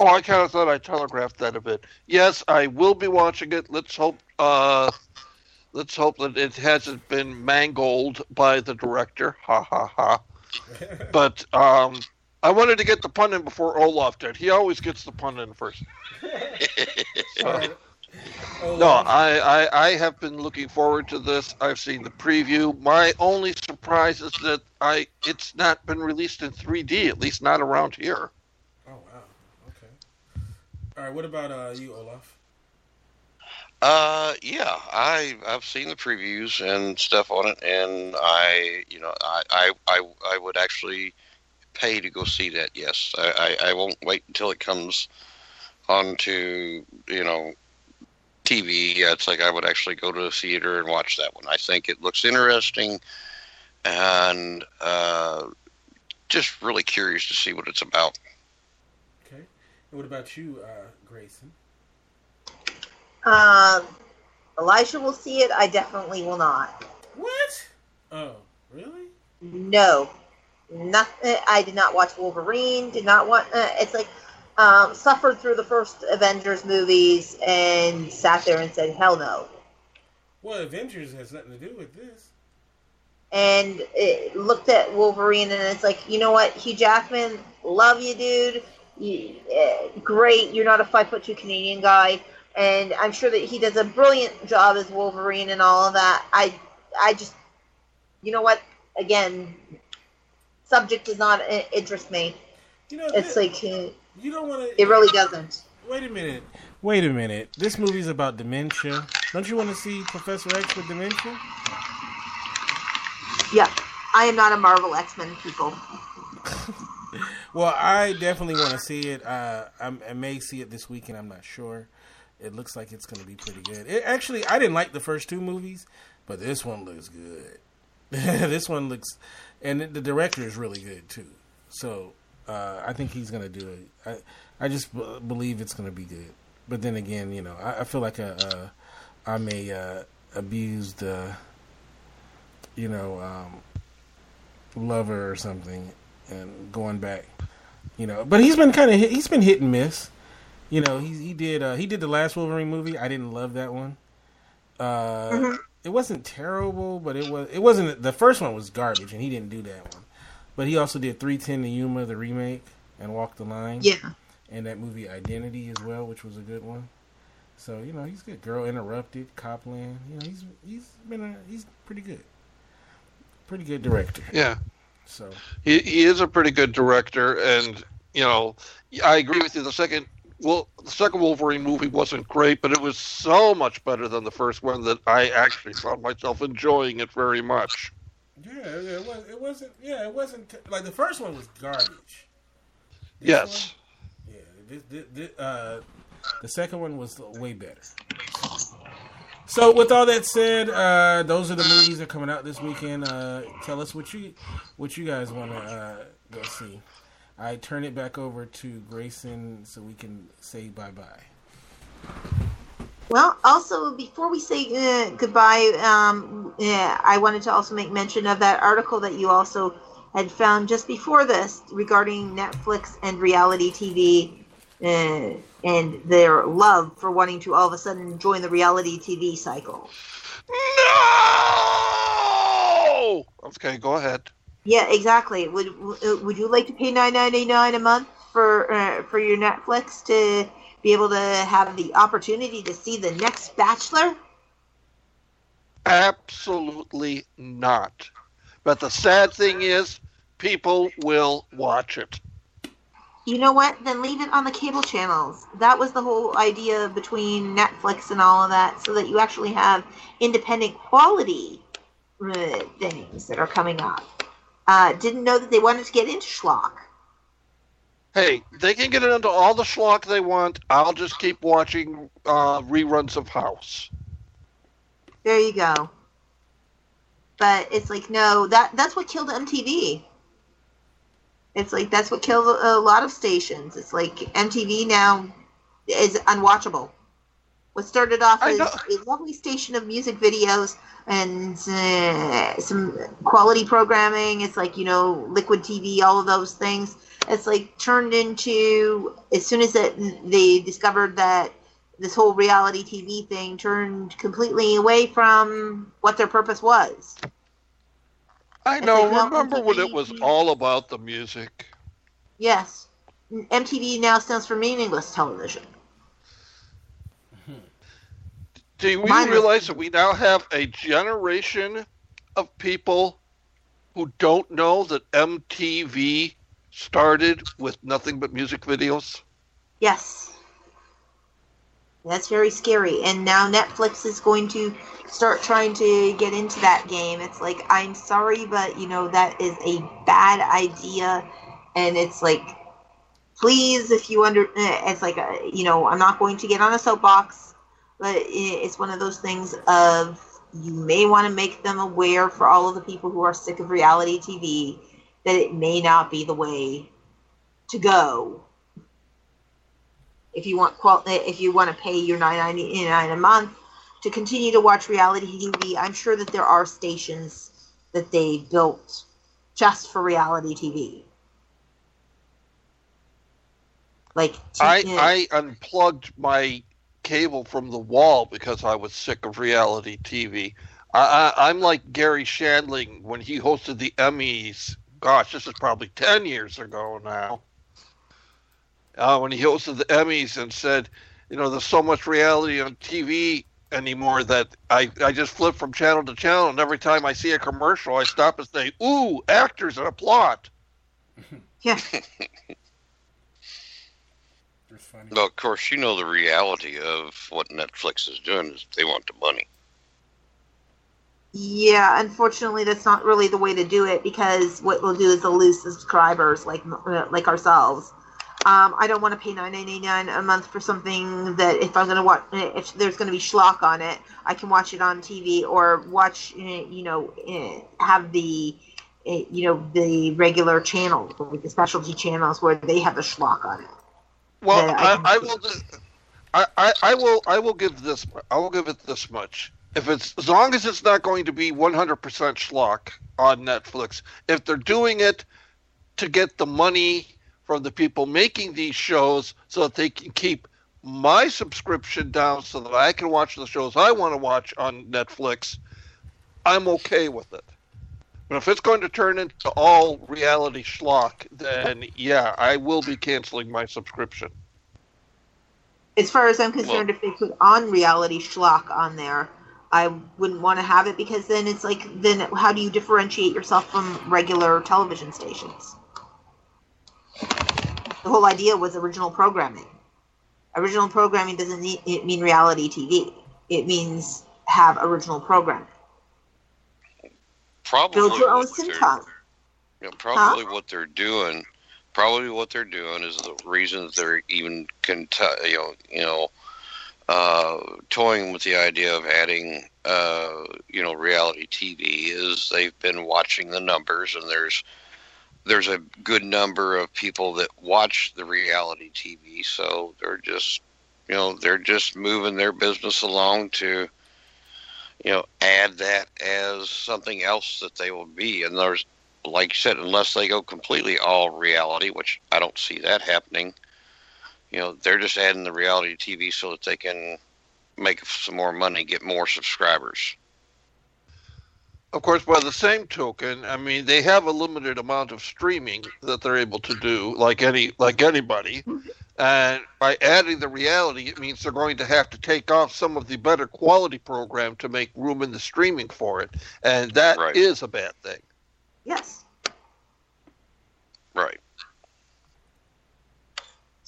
Oh, I kind of thought I telegraphed that a bit. Yes, I will be watching it. Let's hope. Uh, let's hope that it hasn't been mangled by the director. Ha ha ha. *laughs* but um, I wanted to get the pun in before Olaf did. He always gets the pun in first. *laughs* *laughs* So- no, I, I I have been looking forward to this. I've seen the preview. My only surprise is that I it's not been released in 3D, at least not around here. Oh wow. Okay. All right. What about uh, you, Olaf? Uh, yeah, I I've seen the previews and stuff on it, and I, you know, I I I, I would actually pay to go see that. Yes, I, I I won't wait until it comes onto you know TV. yeah, It's like I would actually go to the theater and watch that one. I think it looks interesting, and uh, just really curious to see what it's about. Okay. And what about you, uh, Grayson? Um, Elijah will see it. I definitely will not. What? Oh, really? No, nothing. I did not watch Wolverine. Did not want. Uh, it's like um, suffered through the first Avengers movies and sat there and said, "Hell no." Well, Avengers has nothing to do with this. And it looked at Wolverine and it's like, you know what, Hugh Jackman, love you, dude. You, uh, great. You're not a five foot two Canadian guy, and I'm sure that he does a brilliant job as Wolverine and all of that. I, I just, you know what? Again, subject does not interest me. You know, it's like uh, You don't want to. it really doesn't. Wait a minute. Wait a minute. This movie's about dementia. Don't you want to see Professor X with dementia? Yeah, I am not a Marvel X Men people. *laughs* Well, I definitely want to see it. Uh, I'm, I may see it this weekend. I'm not sure. It looks like it's going to be pretty good. It, actually, I didn't like the first two movies, but this one looks good. *laughs* this one looks, and the director is really good too. So uh, I think he's going to do it. I I just b- believe it's going to be good. But then again, you know, I, I feel like a, a I'm a uh, abused, uh, you know, um, lover or something, and going back, you know. But he's been kind of he's been hit and miss. You know, he he did uh, he did the last Wolverine movie. I didn't love that one. Uh, It wasn't terrible, but it was it wasn't the first one was garbage, and he didn't do that one. But he also did three ten to Yuma, the remake, and Walk the Line. Yeah. and that movie Identity as well, which was a good one. So you know he's good. Girl Interrupted, Copland. You know he's he's been a he's pretty good, pretty good director. Yeah. So He he is a pretty good director, and you know, I agree with you. The second, well, the second Wolverine movie wasn't great, but it was so much better than the first one that I actually found myself enjoying it very much. Yeah, yeah, it was it wasn't yeah it wasn't like the first one was garbage. This Yes. one- yeah. This, this, this, uh, the second one was way better. So with all that said, uh, those are the movies that are coming out this weekend. Uh, tell us what you what you guys want to uh, go see. I turn it back over to Grayson so we can say bye bye. Well, also before we say uh, goodbye, um, yeah, I wanted to also make mention of that article that you also had found just before this regarding Netflix and reality TV uh, and their love for wanting to all of a sudden join the reality TV cycle. Oh, okay, go ahead. Yeah, exactly. Would would you like to pay nine ninety nine a month for uh, for your Netflix to be able to have the opportunity to see the next Bachelor? Absolutely not. But the sad thing is, people will watch it. You know what? Then leave it on the cable channels. That was the whole idea between Netflix and all of that, so that you actually have independent quality uh, things that are coming up. Uh, didn't know that they wanted to get into schlock. Hey, they can get into all the schlock they want. I'll just keep watching uh, reruns of House. There you go. But it's like no, that that's what killed MTV. It's like that's what killed a lot of stations. It's like MTV now is unwatchable. What started off as a lovely station of music videos and uh, some quality programming. It's like you know, liquid TV, all of those things. It's like turned into as soon as it, they discovered that this whole reality TV thing turned completely away from what their purpose was. I It's know. like, Remember when it was all about the music? Yes, MTV now stands for meaningless television. Do you Mine was- realize that we now have a generation of people who don't know that MTV started with nothing but music videos? Yes. That's very scary. And now Netflix is going to start trying to get into that game. It's like, I'm sorry, but, you know, that is a bad idea. And it's like, please, if you under, eh, it's like, uh, you know, I'm not going to get on a soapbox, but it's one of those things of you may want to make them aware for all of the people who are sick of reality TV that it may not be the way to go if you want qual- eh, if you want to pay your nine ninety eh, nine a month to continue to watch reality TV, I'm sure that there are stations that they built just for reality TV. Like I, I unplugged my cable from the wall because I was sick of reality TV. I, I, I'm like Garry Shandling when he hosted the Emmys. Gosh, this is probably 10 years ago now. Uh, when he hosted the Emmys and said, you know, there's so much reality on TV anymore that I, I just flip from channel to channel, and every time I see a commercial, I stop and say, ooh, actors and a plot. *laughs* Yeah. Well, of course, you know the reality of what Netflix is doing is they want the money. Yeah, unfortunately, that's not really the way to do it because what we'll do is they'll lose subscribers like uh, like ourselves. Um, I don't want to pay nine ninety nine a month for something that if I'm going to watch, if there's going to be schlock on it, I can watch it on TV or watch, uh, you know, uh, have the, you know, the regular channels, like the specialty channels where they have the schlock on it. Well, I I, I will. I, I, I will. I will give this. I will give it this much. If it's as long as it's not going to be 100% schlock on Netflix, if they're doing it to get the money from the people making these shows, so that they can keep my subscription down, so that I can watch the shows I want to watch on Netflix, I'm okay with it. But if it's going to turn into all reality schlock, then yeah, I will be canceling my subscription. As far as I'm concerned, if they put on reality schlock on there, I wouldn't want to have it because then it's like, then how do you differentiate yourself from regular television stations? The whole idea was original programming. Original programming doesn't need, it mean reality TV. It means have original programming. Probably Build your own what they're- syntax. you know, probably what they're doing, probably what they're doing is the reason that they're even you know, you know, uh, toying with the idea of adding, uh, you know, reality TV is they've been watching the numbers and there's there's a good number of people that watch the reality TV, so they're just you know they're just moving their business along to you know add that as something else that they will be. And there's like you said unless they go completely all reality which i don't see that happening you know they're just adding the reality tv so that they can make some more money get more subscribers Of course, by the same token, I mean they have a limited amount of streaming that they're able to do, like any like anybody. Mm-hmm. And by adding the reality, it means they're going to have to take off some of the better quality program to make room in the streaming for it, and that is Right. a bad thing. Yes. right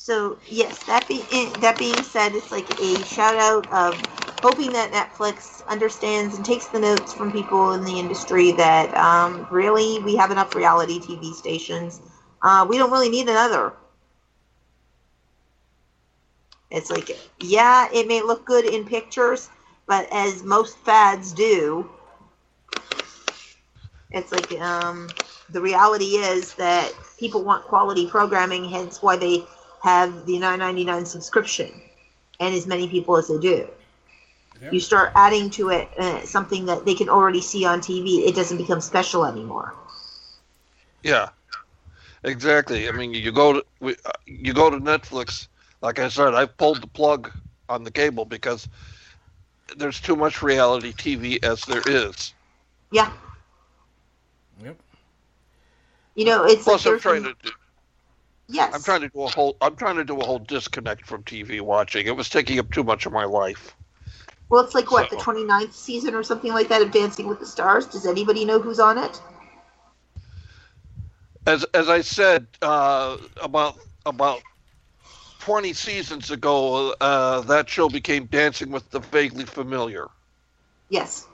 So yes, that be that being said, it's like a shout out of hoping that Netflix understands and takes the notes from people in the industry that um, really we have enough reality TV stations. Uh, we don't really need another. It's like yeah, it may look good in pictures, but as most fads do, it's like um, the reality is that people want quality programming, hence why they have the 9.99 subscription and as many people as they do. You start adding to it uh, something that they can already see on TV. It doesn't become special anymore. Yeah, exactly. I mean, you go to uh, you go to Netflix. Like I said, I pulled the plug on the cable because there's too much reality TV as there is. Yeah. Yep. You know, it's Plus, like I'm trying there's- to. Yes. I'm trying to do a whole. I'm trying to do a whole disconnect from TV watching. It was taking up too much of my life. Well, it's like what So- the 29th season or something like that of Dancing with the Stars. Does anybody know who's on it? As as I said uh, about about 20 seasons ago, uh, that show became Dancing with the Vaguely Familiar. Yes.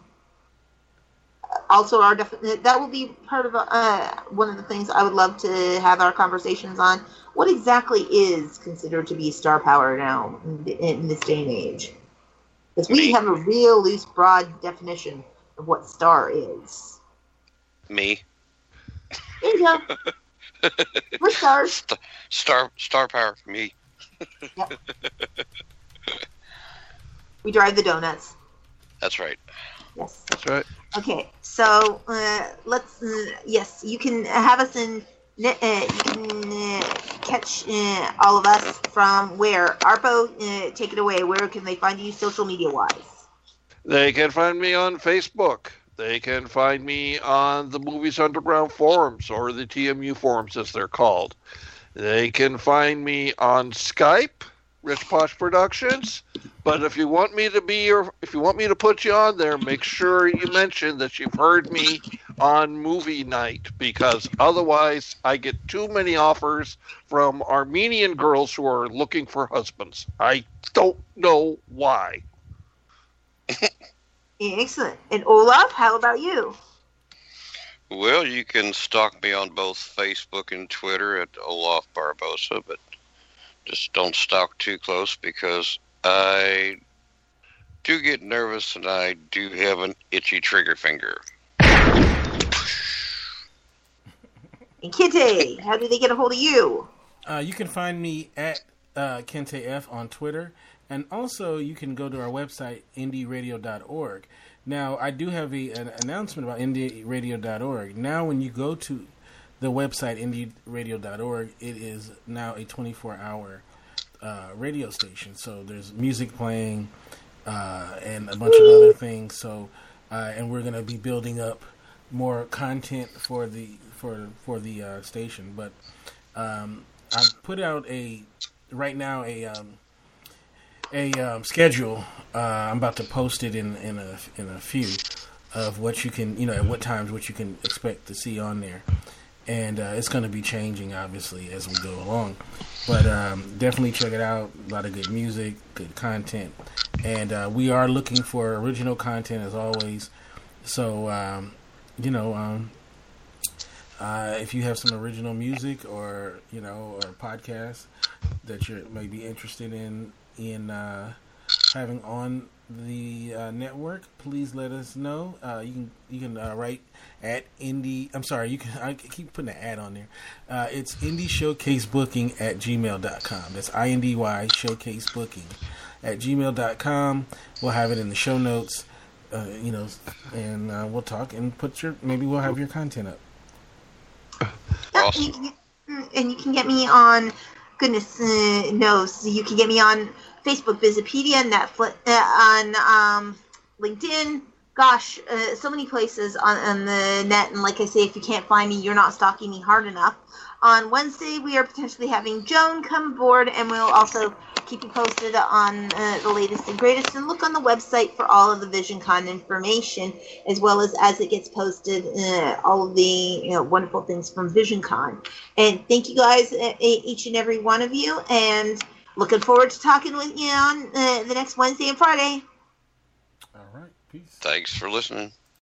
Also, our def- that will be part of uh, one of the things I would love to have our conversations on. What exactly is considered to be star power now in, in this day and age? Because we have a real loose, broad definition of what star is. Me. There you go. *laughs* We're stars. Star star power for me. *laughs* We drive the donuts. That's right. Yes. That's right. Okay, so uh, let's. Uh, yes, you can have us in. Uh, you can uh, catch uh, all of us from where? Arpo, uh, take it away. Where can they find you social media wise? They can find me on Facebook. They can find me on the Movies Underground forums or the TMU forums as they're called. They can find me on Skype, Rich Posh Productions. But if you want me to be your, if you want me to put you on there, make sure you mention that you've heard me on movie night because otherwise I get too many offers from Armenian girls who are looking for husbands. I don't know why. Excellent. And Olaf, how about you? Well, you can stalk me on both Facebook and Twitter at Olaf Barbosa, but just don't stalk too close because I do get nervous and I do have an itchy trigger finger. *laughs* And Kinte, how do they get a hold of you? Uh, you can find me at uh, Kente F on Twitter, and also you can go to our website indieradio.org. Now, I do have a, an announcement about indieradio.org. Now, when you go to the website indieradio.org, it is now a 24-hour uh, radio station. So there's music playing uh, and a bunch of other things. So, uh, and we're going to be building up more content for the for for the uh, station. But um, I put out a right now a um, a um, schedule. Uh, I'm about to post it in in a in a few of what you can you know at what times what you can expect to see on there, and uh, it's going to be changing obviously as we go along. But um, definitely check it out. A lot of good music, good content, and uh, we are looking for original content as always. So um, you know. Um, uh, if you have some original music or you know or podcasts that you may be interested in in uh, having on the uh, network, please let us know. Uh, you can you can uh, write at indie. I'm sorry, you can. I keep putting an ad on there. Uh, it's indie showcase booking at gmail.com. That's I N D Y showcase booking at gmail.com. We'll have it in the show notes. Uh, you know, and uh, we'll talk and put your maybe we'll have your content up. *laughs* Yeah, you can get, mm, and you can get me on, goodness uh, knows, you can get me on Facebook, Visipedia, Netflix, uh, on um, LinkedIn. Gosh, uh, so many places on, on the net. And like I say, if you can't find me, you're not stalking me hard enough. On Wednesday, we are potentially having Joan come aboard, and we'll also keep you posted on uh, the latest and greatest. And look on the website for all of the VisionCon information, as well as as it gets posted, uh, all of the you know, wonderful things from VisionCon. And thank you guys, uh, each and every one of you, and looking forward to talking with you on uh, the next Wednesday and Friday. All right, peace. Thanks for listening.